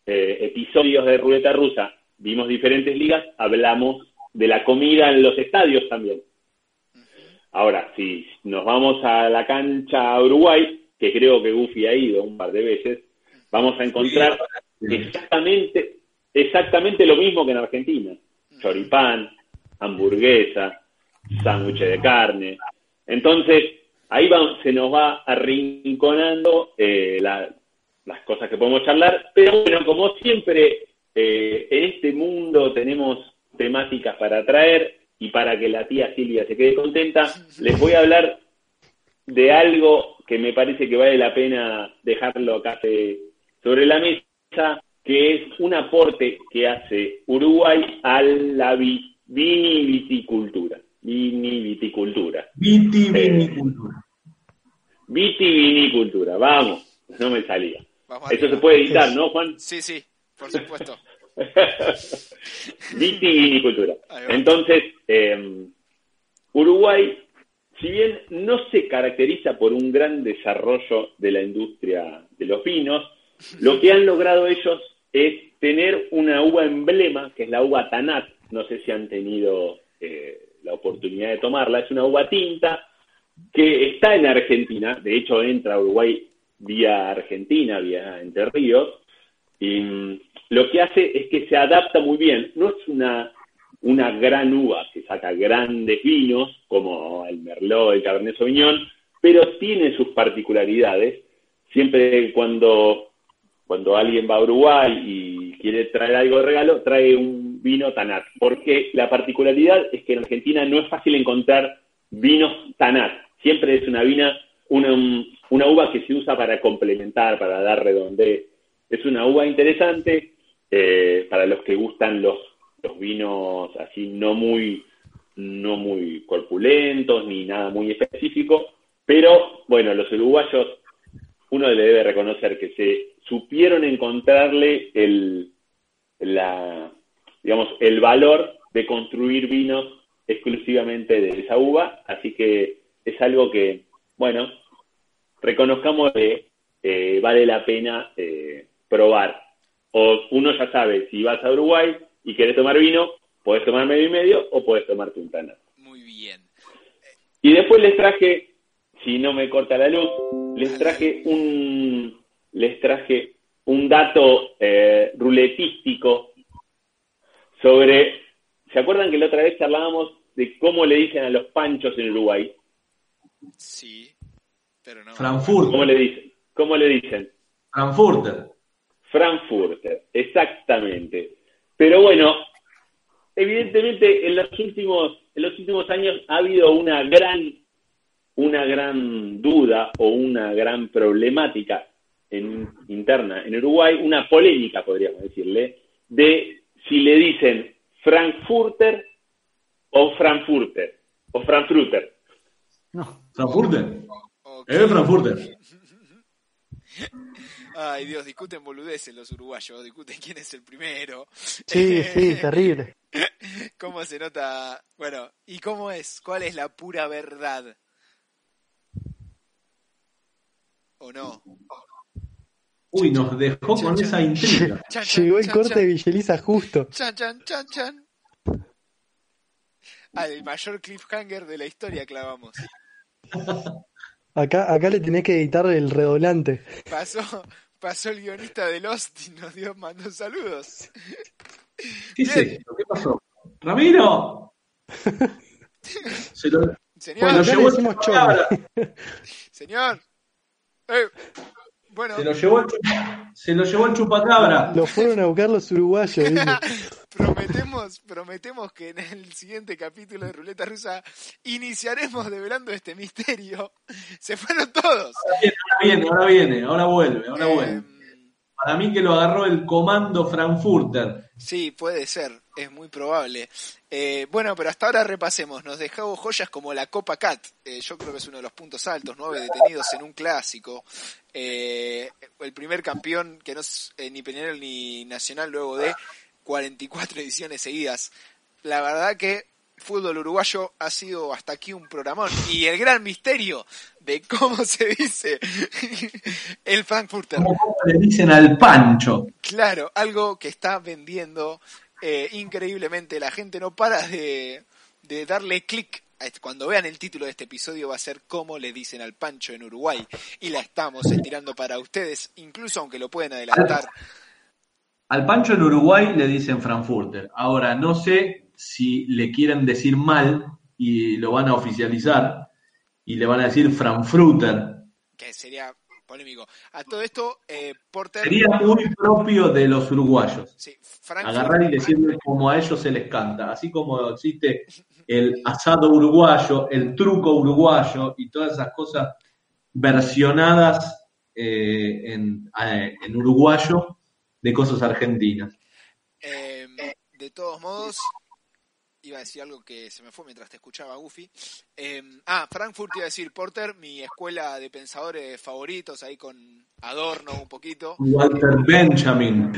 eh, episodios de Ruleta Rusa vimos diferentes ligas, hablamos de la comida en los estadios también. Ahora, si nos vamos a la cancha Uruguay, que creo que Goofy ha ido un par de veces, vamos a encontrar exactamente, exactamente lo mismo que en Argentina. Choripán, hamburguesa, sándwich de carne. Entonces, ahí se nos va arrinconando eh, las cosas que podemos charlar, pero bueno, como siempre, eh, en este mundo tenemos temáticas para traer y para que la tía Silvia se quede contenta, les voy a hablar de algo que me parece que vale la pena dejarlo acá sobre la mesa, que es un aporte que hace Uruguay a la viniviticultura. Viniviticultura. Vitivinicultura. vitivinicultura, vamos, no me salía. Eso se puede editar, ¿no, Juan? Sí, sí, por supuesto. Vitivinicultura. Entonces, eh, Uruguay, si bien no se caracteriza por un gran desarrollo de la industria de los vinos, lo que han logrado ellos es tener una uva emblema, que es la uva Tanat. No sé si han tenido eh, la oportunidad de tomarla. Es una uva tinta que está en Argentina. De hecho, entra a Uruguay vía Argentina, vía Entre Ríos. Y lo que hace es que se adapta muy bien. No es una, una gran uva que saca grandes vinos, como el Merlot, el Cabernet Sauvignon, pero tiene sus particularidades. Siempre cuando cuando alguien va a Uruguay y quiere traer algo de regalo, trae un vino Tanat. Porque la particularidad es que en Argentina no es fácil encontrar vinos Tanat. Siempre es una vina, una, una uva que se usa para complementar, para dar redondez. Es una uva interesante eh, para los que gustan los, los vinos así no muy, no muy corpulentos ni nada muy específico. Pero bueno, los uruguayos uno le debe reconocer que se supieron encontrarle el, la, digamos, el valor de construir vinos exclusivamente de esa uva, así que es algo que, bueno, reconozcamos que eh, vale la pena eh, probar. O uno ya sabe, si vas a Uruguay y quieres tomar vino, puedes tomar medio y medio o puedes tomar puntana. Muy bien. Y después les traje, si no me corta la luz, les traje un, les traje un dato eh, ruletístico sobre, ¿se acuerdan que la otra vez charlábamos de cómo le dicen a los panchos en Uruguay? Sí, pero no. Frankfurt. ¿Cómo le dicen? ¿Cómo le dicen? Frankfurter. Frankfurter, exactamente. Pero bueno, evidentemente en los últimos, en los últimos años ha habido una gran, una gran duda o una gran problemática en, interna en Uruguay una polémica, podríamos decirle, de si le dicen Frankfurter o Frankfurter, o Frankfurter. No. Frankfurter. Es Frankfurter. Ay, Dios, discuten boludeces los uruguayos, discuten quién es el primero. Sí, sí, terrible. ¿Cómo se nota? Bueno, ¿y cómo es? ¿Cuál es la pura verdad? ¿O no? Uy, nos dejó con esa intriga. Llegó el corte de Villeliza justo. Chan, chan, chan, chan. Al mayor cliffhanger de la historia clavamos. Acá, acá le tenés que editar el redoblante. Pasó, pasó el guionista de Lost y nos dio, mandó saludos. ¿Qué es esto? ¿Qué pasó? ¡Ramiro! Se lo, Señor, bueno, llevó Señor. Eh. Se lo llevó el, se lo llevó el chupacabra. Lo fueron a buscar los uruguayos. prometemos, prometemos que en el siguiente capítulo de Ruleta Rusa iniciaremos develando este misterio. Se fueron todos. Ahora viene, ahora viene, ahora, vuelve, ahora vuelve. Em, Para mí que lo agarró el comando Frankfurter. Sí, puede ser, es muy probable. Eh, bueno, pero hasta ahora repasemos. Nos dejamos joyas como la Copa Cat. Eh, yo creo que es uno de los puntos altos, nueve detenidos en un clásico. Eh, el primer campeón que no es ni Peñarol ni Nacional luego de 44 ediciones seguidas. La verdad que fútbol uruguayo ha sido hasta aquí un programón. Y el gran misterio de cómo se dice el Frankfurter. ¿Cómo le dicen al Pancho? Claro, algo que está vendiendo eh, increíblemente. La gente no para de, de darle clic. este- Cuando vean el título de este episodio va a ser cómo le dicen al Pancho en Uruguay. Y la estamos estirando para ustedes, incluso aunque lo pueden adelantar. Al Pancho en Uruguay le dicen Frankfurter. Ahora, no sé si le quieren decir mal y lo van a oficializar y le van a decir Frankfurter. Que sería polémico. A todo esto, eh, Porter... Sería muy propio de los uruguayos. Sí, Frankfurt- Agarrar y decirle como a ellos se les canta. Así como existe el asado uruguayo, el truco uruguayo y todas esas cosas versionadas eh, en, eh, en uruguayo de cosas argentinas. Eh, de todos modos, iba a decir algo que se me fue mientras te escuchaba, Goofy. Eh, ah, Frankfurt iba a decir Porter, mi escuela de pensadores favoritos, ahí con Adorno un poquito. Walter Benjamin.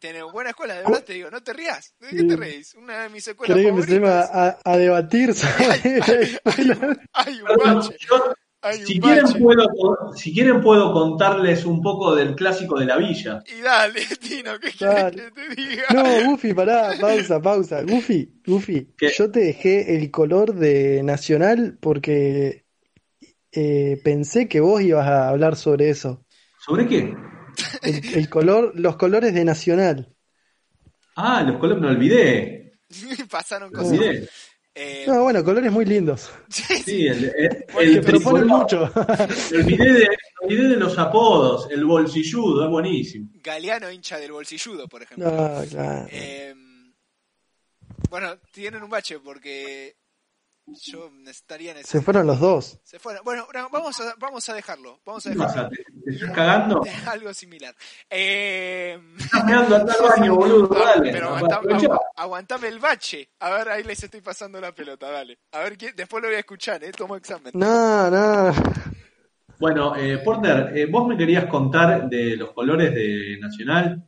Tiene buena escuela, de verdad te digo, no te rías. ¿De qué te reís? Una de mis escuelas ¿Querés que favoritas. a, a debatir sobre la escuela? Hay un bache, yo, hay si, quieren bache. puedo, si quieren puedo contarles un poco del clásico de la villa. Y dale, Tino, ¿qué quieres Dale. que te diga? No, Goofy, pará, pausa, pausa. Goofy, Goofy, ¿Qué? yo te dejé el color de Nacional porque eh, pensé que vos ibas a hablar sobre eso. ¿Sobre qué? El, el color, los colores de Nacional. Ah, los colores me olvidé. Pasaron Me cosas. olvidé. Eh, No, bueno, colores muy lindos. sí, el, el, proponen mucho. Me olvidé, de, me olvidé de los apodos. El bolsilludo, es buenísimo. Galeano hincha del bolsilludo, por ejemplo. No, claro. Eh, bueno, tienen un bache porque yo estaría en ese. Se fueron los dos. Se fueron. Bueno, no, vamos a, vamos a dejarlo. Vamos a ¿Qué dejarlo. pasa? ¿Te, te estás cagando? Algo similar. Eh, Estás mirando al baño, boludo. ah, Dale. pero Aprovechá. aguantame, agu- aguantame el bache. A ver, ahí les estoy pasando la pelota, dale. A ver, quién- después lo voy a escuchar, ¿eh? Tomo examen. No, no. Bueno, eh, Porter, eh, vos me querías contar de los colores de Nacional.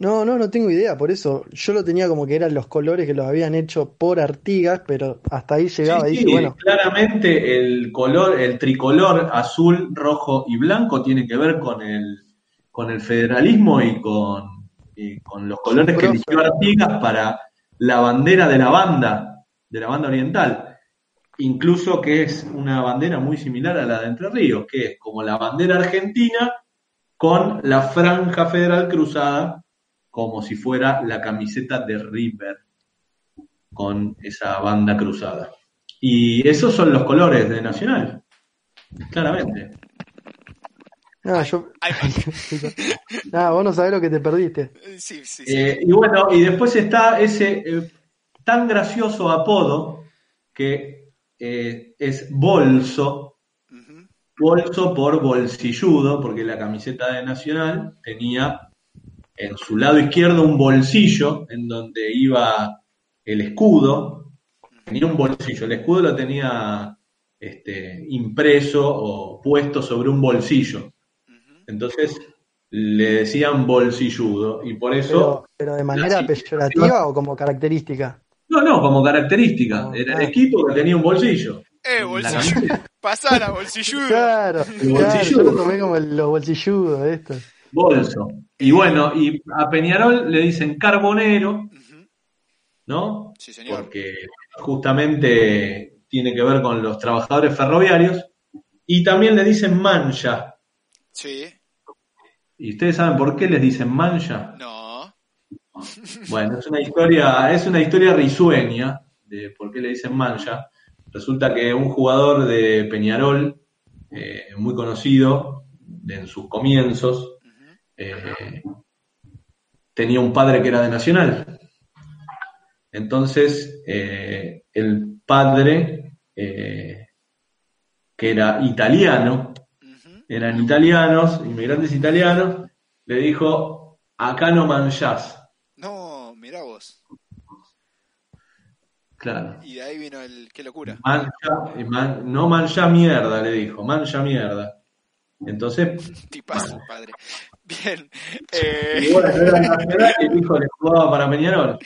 No, no, no tengo idea, por eso yo lo tenía como que eran los colores que los habían hecho por Artigas, pero hasta ahí llegaba Sí, y sí, dije, bueno, claramente el color, el tricolor azul, rojo y blanco tiene que ver con el, con el federalismo y con, y con los colores que eligió Artigas para la bandera de la banda, de la banda oriental. Incluso que es una bandera muy similar a la de Entre Ríos, que es como la bandera argentina con la franja federal cruzada como si fuera la camiseta de River con esa banda cruzada. Y esos son los colores de Nacional, claramente. no, yo, nada, vos no sabés lo que te perdiste. sí, sí, sí. Eh, y bueno, y después está ese eh, tan gracioso apodo que eh, es bolso, bolso por bolsilludo, porque la camiseta de Nacional tenía en su lado izquierdo un bolsillo en donde iba el escudo, tenía un bolsillo, el escudo lo tenía este, impreso o puesto sobre un bolsillo. Entonces le decían bolsilludo y por Pero, eso... pero de manera peyorativa o como característica. No, no, como característica. No, Era ah. el equipo que tenía un bolsillo. Eh, La bolsillo. Pasala, bolsilludo. Claro, El claro, yo bolsilludo. lo tomé como el- los bolsilludos estos. bolso. Y bueno, y a Peñarol le dicen carbonero. ¿no? Sí, señor. Porque justamente tiene que ver con los trabajadores ferroviarios. Y también le dicen mancha. Sí. ¿Y ustedes saben por qué les dicen mancha? No. Bueno, es una historia, es una historia risueña de por qué le dicen mancha. Resulta que un jugador de Peñarol, eh, muy conocido en sus comienzos. Eh, tenía un padre que era de Nacional. Entonces, eh, el padre, eh, que era italiano, eran italianos, inmigrantes italianos, le dijo, acá no manchás. No, mirá vos. Claro. Y de ahí vino el. Qué locura. Mancha, man- no mancha mierda, le dijo, mancha mierda. Entonces. Tipazo, padre. Bien. Y Eh, bueno, yo era nacional y el hijo le jugaba para Peñarol.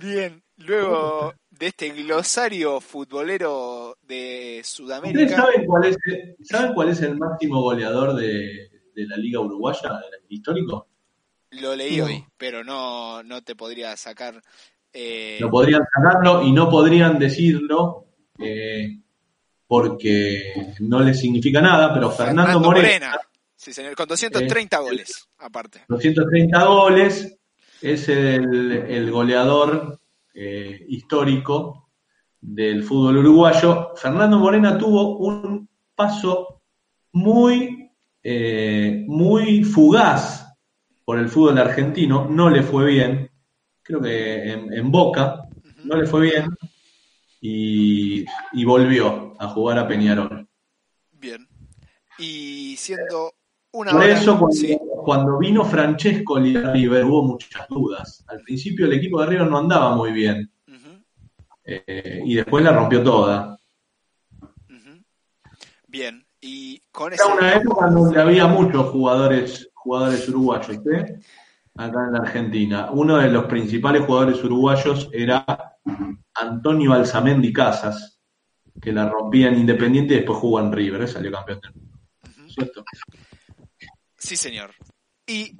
bien. Luego de este glosario futbolero de ¿Ustedes Sudamérica. saben cuál es, saben cuál es el máximo goleador de, de la Liga Uruguaya, histórico? Lo leí No. hoy, pero no, no te podría sacar. eh, No podrían sacarlo y no podrían decirlo eh, porque no les significa nada, pero Fernando, Morena, Sí, señor, con 230 Eh, goles, aparte. 230 goles, es el, el goleador eh, histórico del fútbol uruguayo. Fernando Morena tuvo un paso muy, eh, muy fugaz por el fútbol argentino, no le fue bien, creo que en, en Boca, no le fue bien y, y volvió a jugar a Peñarol. Bien. Y siendo una Por hora. eso cuando, sí, cuando vino Francesco a River hubo muchas dudas. Al principio el equipo de River no andaba muy bien eh, y después la rompió toda. Bien. Y con Era ese. una época donde había muchos jugadores, jugadores uruguayos, ¿eh? acá en la Argentina. Uno de los principales jugadores uruguayos era Antonio Alzamendi Casas, que la rompía en Independiente y después jugó en River, ¿eh? salió campeón del mundo. ¿cierto? Sí, señor. Y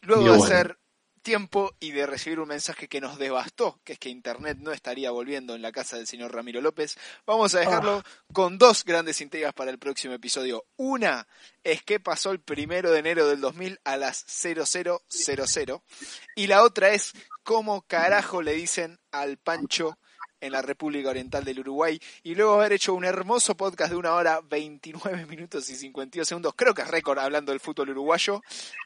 luego Y de bueno. hacer tiempo y de recibir un mensaje que nos devastó, que es que Internet no estaría volviendo en la casa del señor Ramiro López, vamos a dejarlo con dos grandes intrigas para el próximo episodio. Una es qué pasó el primero de enero del 2000 a las 0000 y la otra es cómo carajo le dicen al Pancho en la República Oriental del Uruguay y luego haber hecho un hermoso podcast de una hora 29 minutos y 52 segundos, creo que es récord hablando del fútbol uruguayo.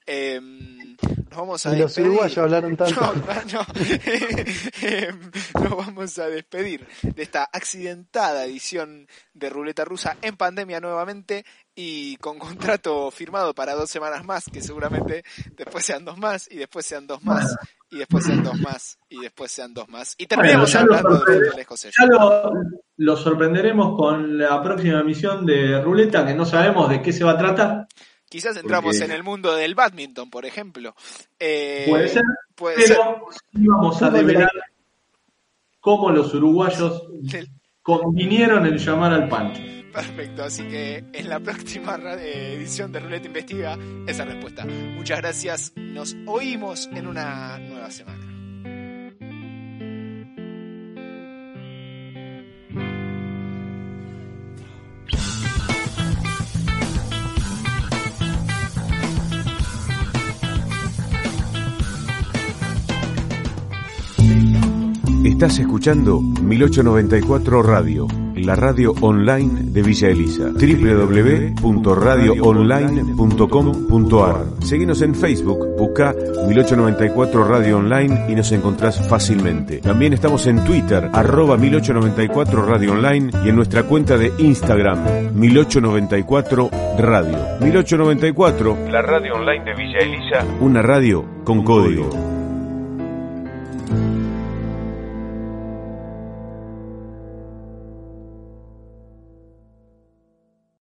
Eh, nos vamos a Y los despedir. uruguayos hablaron tanto. No, no. Em, Nos vamos a despedir de esta accidentada edición de Ruleta Rusa en pandemia nuevamente y con contrato firmado para dos semanas más, que seguramente después sean dos más y después sean dos más y después sean dos más y después sean dos más. Y terminemos ya lo hablando de sorprende- fútbol escocés. Ya lo, lo sorprenderemos con la próxima emisión de Ruleta, que no sabemos de qué se va a tratar. Quizás entramos porque- en el mundo del badminton, por ejemplo. Eh, Puede ser, puede ser. pero sí vamos a develar cómo los uruguayos Del- convinieron en llamar al Pancho. Perfecto, así que en la próxima edición de Ruleta Investiga, esa respuesta. Muchas gracias, nos oímos en una nueva semana. Estás escuchando 1894 Radio, la radio online de Villa Elisa. www.radioonline.com.ar. Seguinos en Facebook, busca 1894 Radio Online y nos encontrás fácilmente. También estamos en Twitter, arroba 1894 Radio Online y en nuestra cuenta de Instagram, 1894 Radio. 1894, la radio online de Villa Elisa, una radio con código.